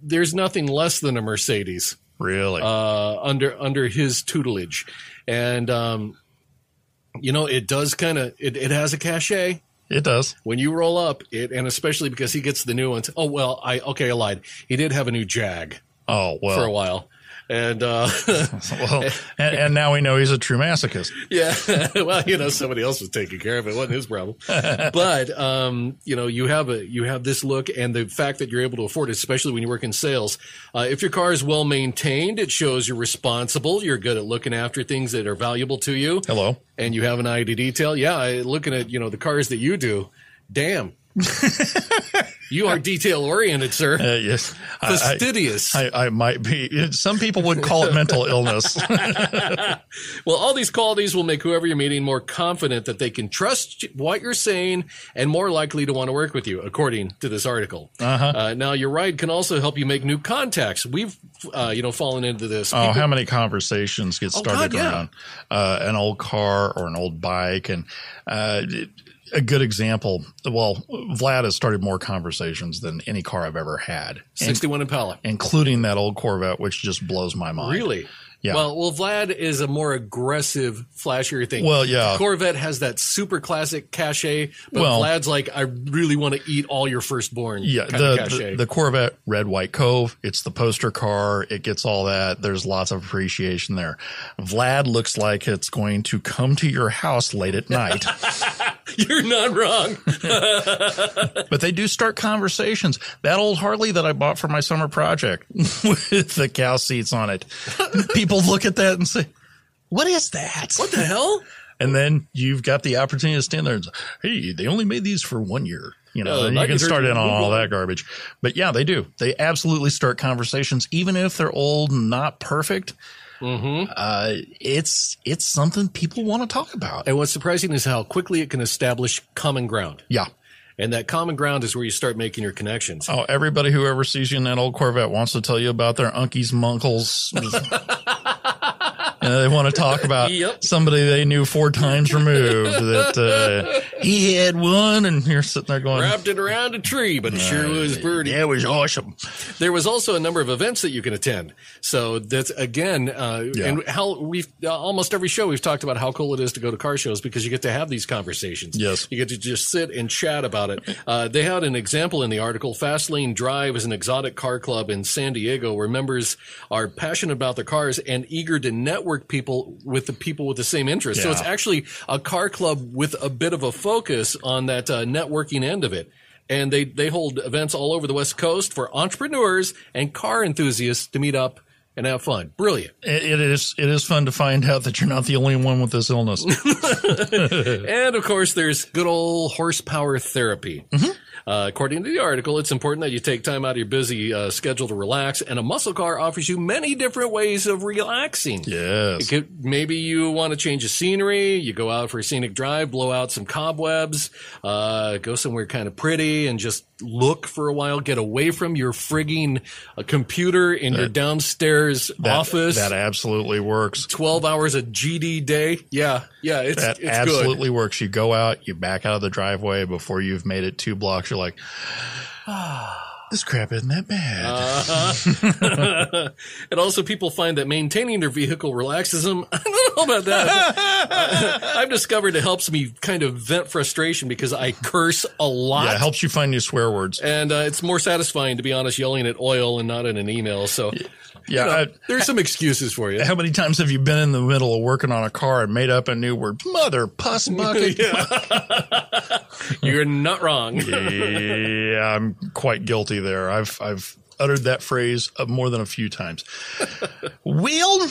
there's nothing less than a Mercedes Really? uh, under under his tutelage, and um, you know it does kind of it, it has a cachet it does. when you roll up it, and especially because he gets the new ones. Oh well, I okay, I lied. He did have a new Jag Oh well. for a while. And uh, [LAUGHS] well, and, and now we know he's a true masochist. [LAUGHS] yeah, [LAUGHS] well, you know, somebody else was taking care of it. it wasn't his problem. but um, you know, you have a you have this look, and the fact that you're able to afford it, especially when you work in sales. Uh, if your car is well maintained, it shows you're responsible. You're good at looking after things that are valuable to you. Hello. and you have an eye to detail. Yeah, looking at you know the cars that you do, damn, [LAUGHS] you are detail oriented, sir. Uh, yes. I, I, Fastidious. I, I might be. Some people would call it mental [LAUGHS] illness. [LAUGHS] well, all these qualities will make whoever you're meeting more confident that they can trust what you're saying and more likely to want to work with you, according to this article. Uh-huh. now, your ride can also help you make new contacts. We've, uh, you know, fallen into this. Oh, how many conversations get started God, yeah. around uh, an old car or an old bike? And uh, a good example. Well, Vlad has started more conversations than any car I've ever had, in- 61 Impala. including that old Corvette, which just blows my mind. Really? Yeah. Well, well, Vlad is a more aggressive, flashier thing. Well, yeah. Corvette has that super classic cachet, but Well- Vlad's like, I really want to eat all your firstborn. Yeah, the, the the Corvette Red White Cove. It's the poster car. It gets all that. There's lots of appreciation there. Vlad looks like it's going to come to your house late at night, [LAUGHS] [LAUGHS] You're not wrong. [LAUGHS] but they do start conversations. That old Harley that I bought for my summer project [LAUGHS] with the cow seats on it. People look at that and say, "What is that?" what the hell? And then you've got the opportunity to stand there and say, Hey, they only made these for one year. You know, Uh, I you can start in on all that garbage. But yeah, they do. They absolutely start conversations, even if they're old and not perfect. Mm-hmm. Uh, it's it's something people want to talk about. And what's surprising is how quickly it can establish common ground. Yeah. And that common ground is where you start making your connections. Oh, everybody who ever sees you in that old Corvette wants to tell you about their uncles, munkles. And [LAUGHS] they want to talk about Yep. somebody they knew four times removed that uh, he had one, and you're sitting there going, Wrapped it around a tree, but it sure was pretty. "Yeah, it was awesome." There was also a number of events that you can attend. So that's again, uh, Yeah. and how we've uh, almost every show we've talked about how cool it is to go to car shows because you get to have these conversations. Yes. you get to just sit and chat about it. Uh, they had an example in the article. Fastlane Drive is an exotic car club in San Diego where members are passionate about their cars and eager to network people with the people with the same interests. So it's actually a car club with a bit of a focus on that uh, networking end of it. And they, they hold events all over the West Coast for entrepreneurs and car enthusiasts to meet up and have fun. Brilliant. It, it is it is fun to find out that you're not the only one with this illness. [LAUGHS] And of course, there's good old horsepower therapy. Uh, according to the article, it's important that you take time out of your busy uh, schedule to relax, and a muscle car offers you many different ways of relaxing. yes. Could, maybe you want to change the scenery. You go out for a scenic drive, blow out some cobwebs, uh, go somewhere kind of pretty, and just look for a while. Get away from your frigging uh, computer in your downstairs That- office. That absolutely works. Twelve hours a GD day. Yeah, yeah, it's That it's absolutely works. You go out, you back out of the driveway before you've made it two blocks. You're like, [SIGHS] this crap isn't that bad. Uh, [LAUGHS] and also, people find that maintaining their vehicle relaxes them. [LAUGHS] I don't know about that. I've discovered it helps me kind of vent frustration because I curse a lot. yeah, it helps you find new swear words. and uh, it's more satisfying, to be honest, yelling at oil and not in an email. So, Yeah, you know, I- there's some excuses for you. [LAUGHS] how many times have you been in the middle of working on a car and made up a new word? Mother puss [LAUGHS] bucket. [LAUGHS] You're not wrong. yeah, I'm quite guilty there. I've I've uttered that phrase uh, more than a few times. Wheel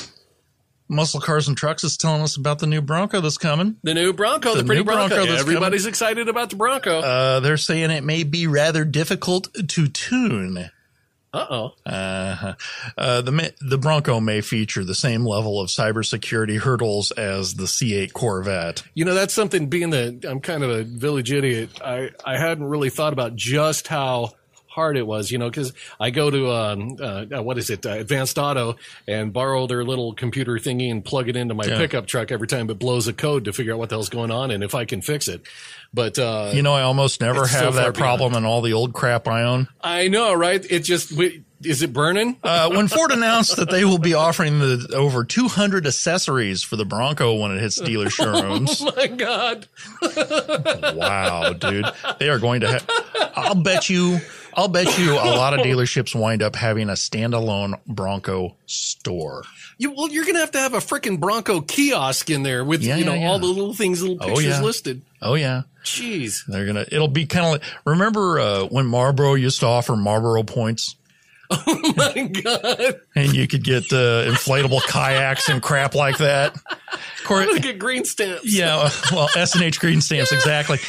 Muscle Cars and Trucks is telling us about the new Bronco that's coming. The new Bronco, the, The pretty new Bronco Bronco. that's Everybody's excited about the Bronco. Uh, they're saying it may be rather difficult to tune. Uh oh. Uh, uh, the ma- the Bronco may feature the same level of cybersecurity hurdles as the C8 Corvette. You know, that's something being that I'm kind of a village idiot. I, I hadn't really thought about just how hard it was, you know, because I go to, um, uh, what is it, uh, Advanced Auto and borrow their little computer thingy and plug it into my Yeah. pickup truck every time it blows a code to figure out what the hell's going on and if I can fix it. But, uh, You know, I almost never It's so have that problem in all the old crap I own. I know, right? It just, wait, is it burning? Uh, when Ford announced that they will be offering the over 200 accessories for the Bronco when it hits dealer showrooms, [LAUGHS] oh my God. [LAUGHS] wow, dude, they are going to have. I'll bet you. I'll bet you a lot of dealerships wind up having a standalone Bronco store. You, well, you're going to have to have a freaking Bronco kiosk in there with, Yeah, you know, yeah, all the little things, little Oh, pictures yeah. listed. Oh yeah, Jeez. they're gonna. It'll be kind of like. Remember uh, when Marlboro used to offer Marlboro points, [LAUGHS] Oh my God. and you could get uh, inflatable kayaks and crap like that. [LAUGHS] Cor- Look at green stamps. Yeah, well, S and H green stamps exactly.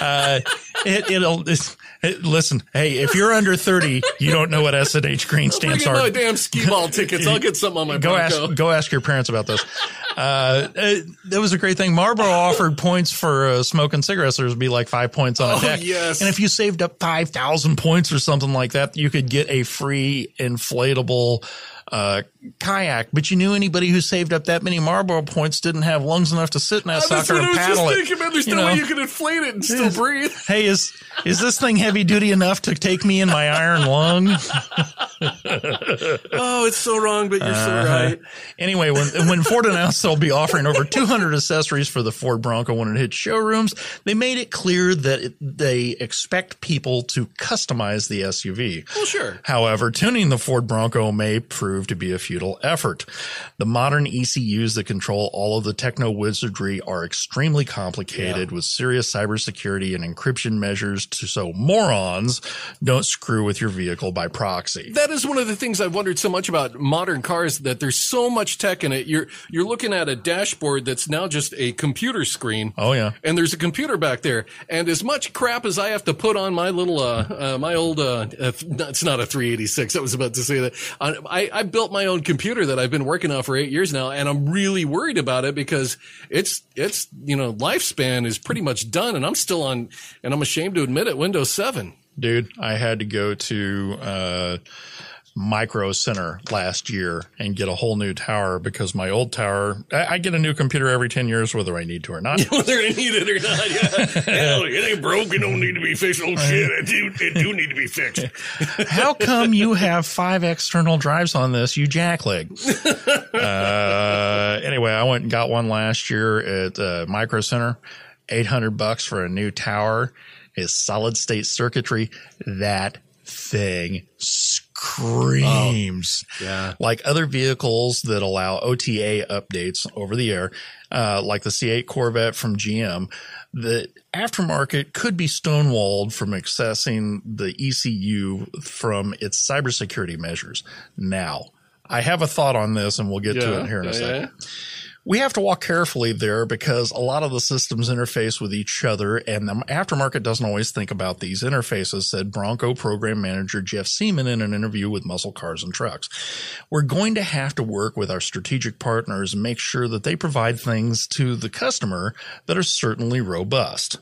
Uh, it, it'll it's, it, listen. Hey, if you're under thirty, you don't know what S&H green stamps in my are. damn skee ball [LAUGHS] tickets. I'll get something on my Go Bronco. ask go ask your parents about those. Uh, uh, that was a great thing. Marlboro offered points for uh, smoking cigarettes. There would be like five points on a Oh, deck. yes. And if you saved up five thousand points or something like that, you could get a free inflatable uh, kayak. But you knew anybody who saved up that many Marlboro points didn't have lungs enough to sit in that That's sucker and paddle it. thinking, man. There's you no know? way you can inflate it and still Yes. breathe. [LAUGHS] hey, is is this thing heavy duty enough to take me in my iron lung? [LAUGHS] [LAUGHS] Oh, it's so wrong, but you're so uh-huh. right. Anyway, when when Ford announced they'll be offering over 200 accessories for the Ford Bronco when it hits showrooms, they made it clear that it, they expect people to customize the SUV. Well, sure. However, tuning the Ford Bronco may prove to be a futile effort. The modern ECUs that control all of the techno wizardry are extremely complicated with serious cybersecurity and encryption measures to so morons don't screw with your vehicle by proxy. That is one of the things I've wondered so much about modern cars that there's so much tech in it. You're you're looking at a dashboard that's now just a computer screen. Oh yeah. and there's a computer back there. And as much crap as I have to put on my little, uh, uh my old, uh, uh, it's not a 386. I was about to say that. I, I built my own computer that I've been working on for eight years now, and I'm really worried about it because it's, it's, you know, lifespan is pretty much done, and I'm still on, and I'm ashamed to admit it, Windows 7. Dude, I had to go to uh, Micro Center last year and get a whole new tower because my old tower, I, I get a new computer every 10 years, whether I need to or not. [LAUGHS] Whether I need it or not, yeah. [LAUGHS] Hell, it ain't broken, don't need to be fixed. Oh shit, it do, it do need to be fixed. [LAUGHS] How come you have five external drives on this, you jackleg? uh, anyway, I went and got one last year at uh, Micro Center. 800 bucks for a new tower is solid state circuitry. That thing screams. Yeah. Like other vehicles that allow OTA updates over the air, uh, like the C8 Corvette from GM, the aftermarket could be stonewalled from accessing the ECU from its cybersecurity measures. Now, I have a thought on this and we'll get to it here in a yeah, second. yeah. We have to walk carefully there because a lot of the systems interface with each other and the aftermarket doesn't always think about these interfaces, said Bronco program manager Jeff Seaman in an interview with Muscle Cars and Trucks. We're going to have to work with our strategic partners and make sure that they provide things to the customer that are certainly robust.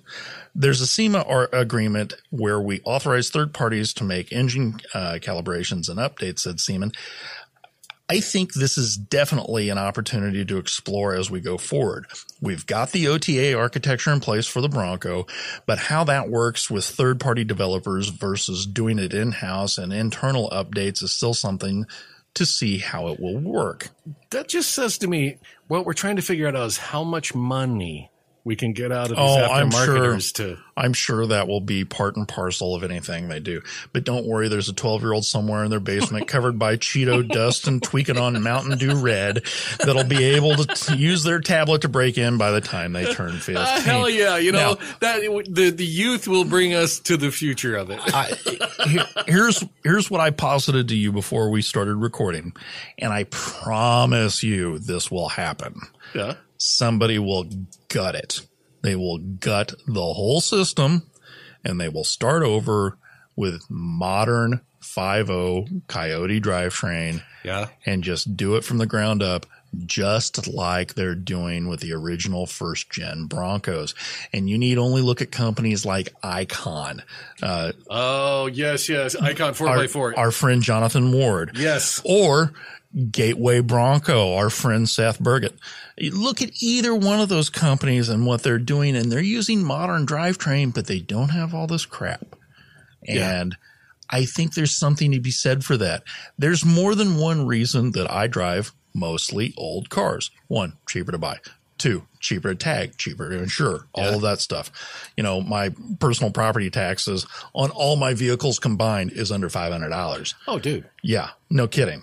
There's a SEMA agreement where we authorize third parties to make engine uh, calibrations and updates, said Seaman. I think this is definitely an opportunity to explore as we go forward. We've got the OTA architecture in place for the Bronco, but how that works with third party developers versus doing it in house and internal updates is still something to see how it will work. That just says to me, what we're trying to figure out is how much money we can get out of these Oh, I'm aftermarketers sure. to. I'm sure that will be part and parcel of anything they do. But don't worry, there's a 12 year old somewhere in their basement [LAUGHS] covered by Cheeto dust and tweaking on Mountain Dew Red that'll be able to t- use their tablet to break in by the time they turn 15. Ah, hell yeah! You know Now- that the the youth will bring us to the future of it. I, here's here's what I posited to you before we started recording, and I promise you this will happen. yeah. Somebody will gut it. They will gut the whole system, and they will start over with modern 5.0 Coyote drivetrain Yeah. and just do it from the ground up, just like they're doing with the original first gen Broncos. And you need only look at companies like Icon, uh, Oh yes, yes. Icon four our, by four. our friend Jonathan Ward, yes. or Gateway Bronco, our friend Seth Burgett. You Look at either one of those companies and what they're doing, and they're using modern drivetrain, but they don't have all this crap. Yeah. And I think there's something to be said for that. There's more than one reason that I drive mostly old cars. One, cheaper to buy. Two, cheaper to tag, cheaper to insure, all of that stuff. You know, my personal property taxes on all my vehicles combined is under $500. Oh, dude. Yeah, no kidding.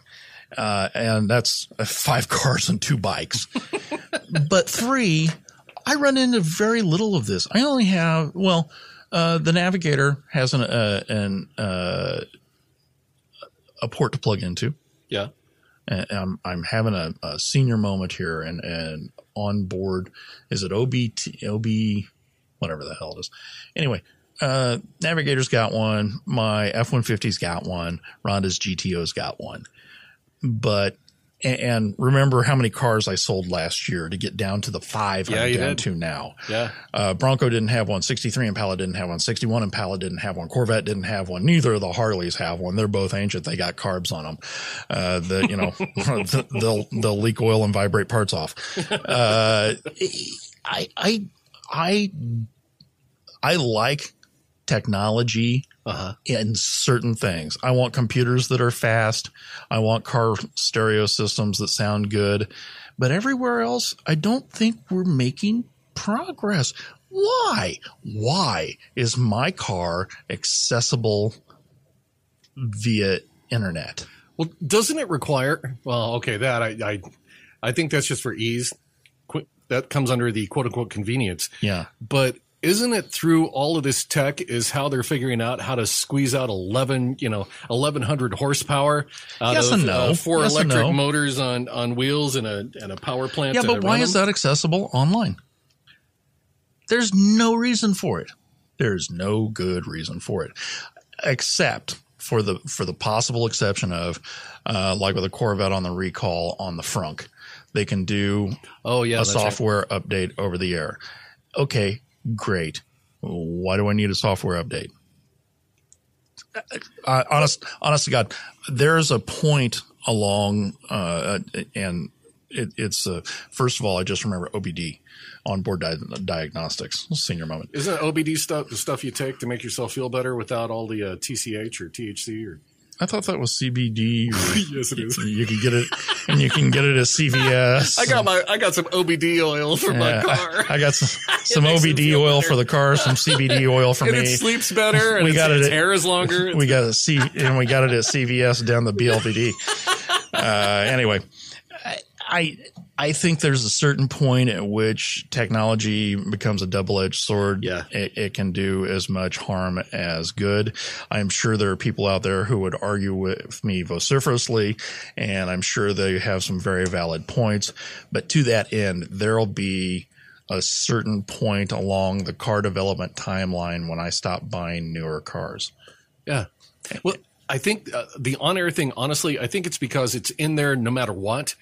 Uh, and that's five [LAUGHS] cars and two bikes. [LAUGHS] but three, I run into very little of this. I only have, well, uh, the Navigator has an, uh, an, uh, a port to plug into. Yeah. And I'm, I'm having a, a senior moment here and, and on board, is it OBT, OB, whatever the hell it is. Anyway, uh, Navigator's got one. My F-150's got one. Rhonda's GTO's got one. But, and, remember how many cars I sold last year to get down to the five Yeah, I'm down did. to now. Yeah. Uh, Bronco didn't have one. 63 Impala didn't have one. 61 Impala didn't have one. Corvette didn't have one. Neither of the Harleys have one. They're both ancient. They got carbs on them. Uh, the, you know, [LAUGHS] [LAUGHS] they'll, they'll leak oil and vibrate parts off. Uh, I, I, I, I like technology Uh-huh. in certain things. I want computers that are fast. I want car stereo systems that sound good. But everywhere else, I don't think we're making progress. Why? Why is my car accessible via internet? Well, doesn't it require? Well, okay, that I I, I think that's just for ease. That comes under the quote unquote convenience. Yeah. But isn't it through all of this tech is how they're figuring out how to squeeze out 11, you know, 1100 horsepower out Yes of and no. uh, four Yes electric no. motors on, on wheels and a, and a power plant. Yeah, but why is that accessible online? There's no reason for it. There's no good reason for it, except for the for the possible exception of, uh, like with a Corvette on the recall on the frunk, they can do Oh, yeah. a that's right. software update over the air. Okay, great. Why do I need a software update? Uh, honest, honest to God, there's a point along, uh, and it, it's uh, first of all, I just remember OBD, onboard di- diagnostics, senior moment. Isn't OBD stuff the stuff you take to make yourself feel better without all the uh, TCH or THC or? I thought that was CBD. [LAUGHS] Yes, it is. you can get it, and you can get it at CVS. [LAUGHS] I got my I got some OBD oil for my car. I, [LAUGHS] I got some, some OBD oil better. for the car, some CBD oil for and me. it sleeps better, and We its, got it its hair is longer. we got C and we got it at CVS down the BLVD. Uh, anyway, I, I I think there's a certain point at which technology becomes a double edged sword. Yeah. it, it can do as much harm as good. I'm sure there are people out there who would argue with me vociferously, and I'm sure they have some very valid points. But to that end, there'll be a certain point along the car development timeline when I stop buying newer cars. Yeah. Well, I think uh, the on air thing, honestly, I think it's because it's in there no matter what.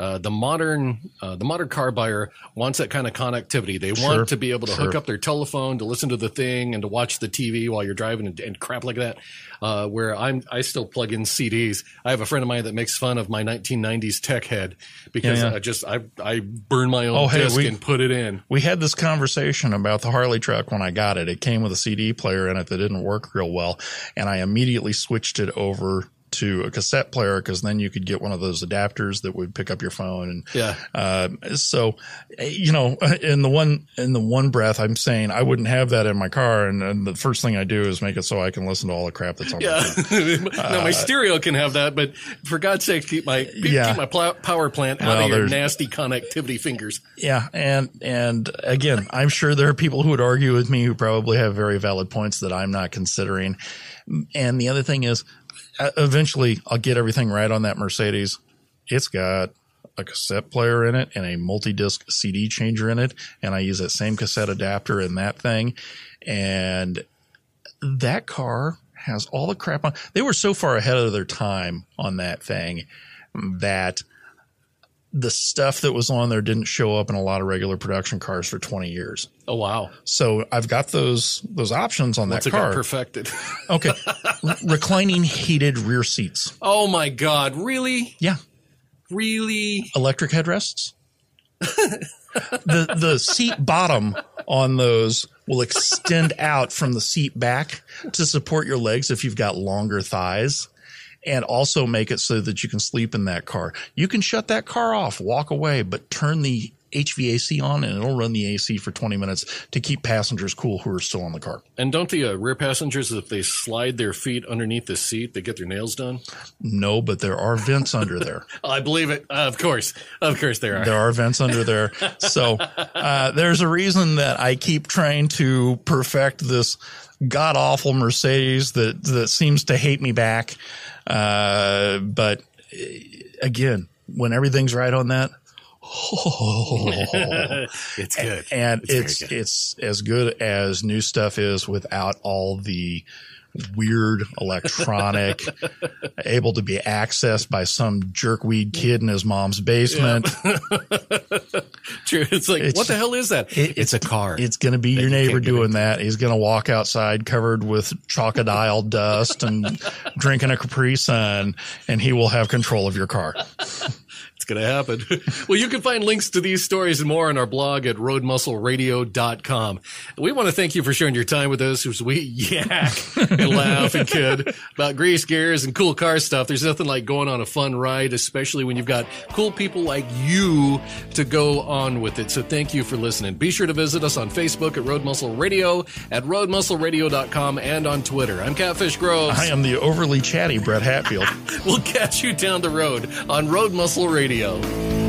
Uh, the modern uh, the modern car buyer wants that kind of connectivity. They Sure, want to be able to sure. hook up their telephone to listen to the thing and to watch the TV while you're driving and, and crap like that. Uh, where I'm, I still plug in CDs. I have a friend of mine that makes fun of my 1990s tech head because Yeah, yeah. I just I I burn my own Oh, hey, disc we- and put it in. We had this conversation about the Harley truck when I got it. It came with a CD player in it that didn't work real well, and I immediately switched it over to a cassette player because then you could get one of those adapters that would pick up your phone and Yeah. uh, so eh, you know [LAUGHS] in the one in the one breath I'm saying I wouldn't have that in my car and, and the first thing I do is make it so I can listen to all the crap that's on my Yeah. phone. [LAUGHS] no, my stereo can have that, but for God's sake, keep my keep my plow, power plant out Well, of your nasty connectivity fingers. Yeah, and and again, I'm sure there are people who would argue with me who probably have very valid points that I'm not considering. And the other thing is, uh, eventually, I'll get everything right on that Mercedes. It's got a cassette player in it and a multi-disc CD changer in it, and I use that same cassette adapter in that thing, and that car has all the crap on. They were so far ahead of their time on that thing that the stuff that was on there didn't show up in a lot of regular production cars for 20 years. Oh wow, So I've got those those options on that car. perfected. [LAUGHS] okay. R- reclining heated rear seats. oh my God, really, Yeah. really? Electric headrests. the the seat bottom on those will extend out from the seat back to support your legs if you've got longer thighs and also make it so that you can sleep in that car. You can shut that car off, walk away, but turn the HVAC on and it'll run the AC for 20 minutes to keep passengers cool who are still in the car. And don't the uh, rear passengers, if they slide their feet underneath the seat, they get their nails done? No, but there are vents under there. [LAUGHS] I believe it. Uh, of course, of course, there are. There are vents under there. So [LAUGHS] uh, there's a reason that I keep trying to perfect this god awful Mercedes that that seems to hate me back. Uh, but uh, again, when everything's right on that, [LAUGHS] it's good. and very it's good. it's as good as new stuff is without all the weird electronic [LAUGHS] able to be accessed by some jerkweed kid in his mom's basement. [LAUGHS] True. It's like, It's- what the hell is that? it- it's a car. It's going to be your neighbor doing that. He's going to walk outside covered with crocodile dust and [LAUGHS] drinking a Capri Sun, and he will have control of your car. Going to happen. [LAUGHS] well, you can find links to these stories and more on our blog at roadmuscleradio.com. We want to thank you for sharing your time with us as [LAUGHS] we yak and laugh and kid about grease gears and cool car stuff. There's nothing like going on a fun ride, especially when you've got cool people like you to go on with it. So thank you for listening. Be sure to visit us on Facebook at Road Muscle Radio, at roadmuscleradio.com, and on Twitter. I'm Catfish Groves. I am the overly chatty Brett Hatfield. [LAUGHS] We'll catch you down the road on Road Muscle Radio.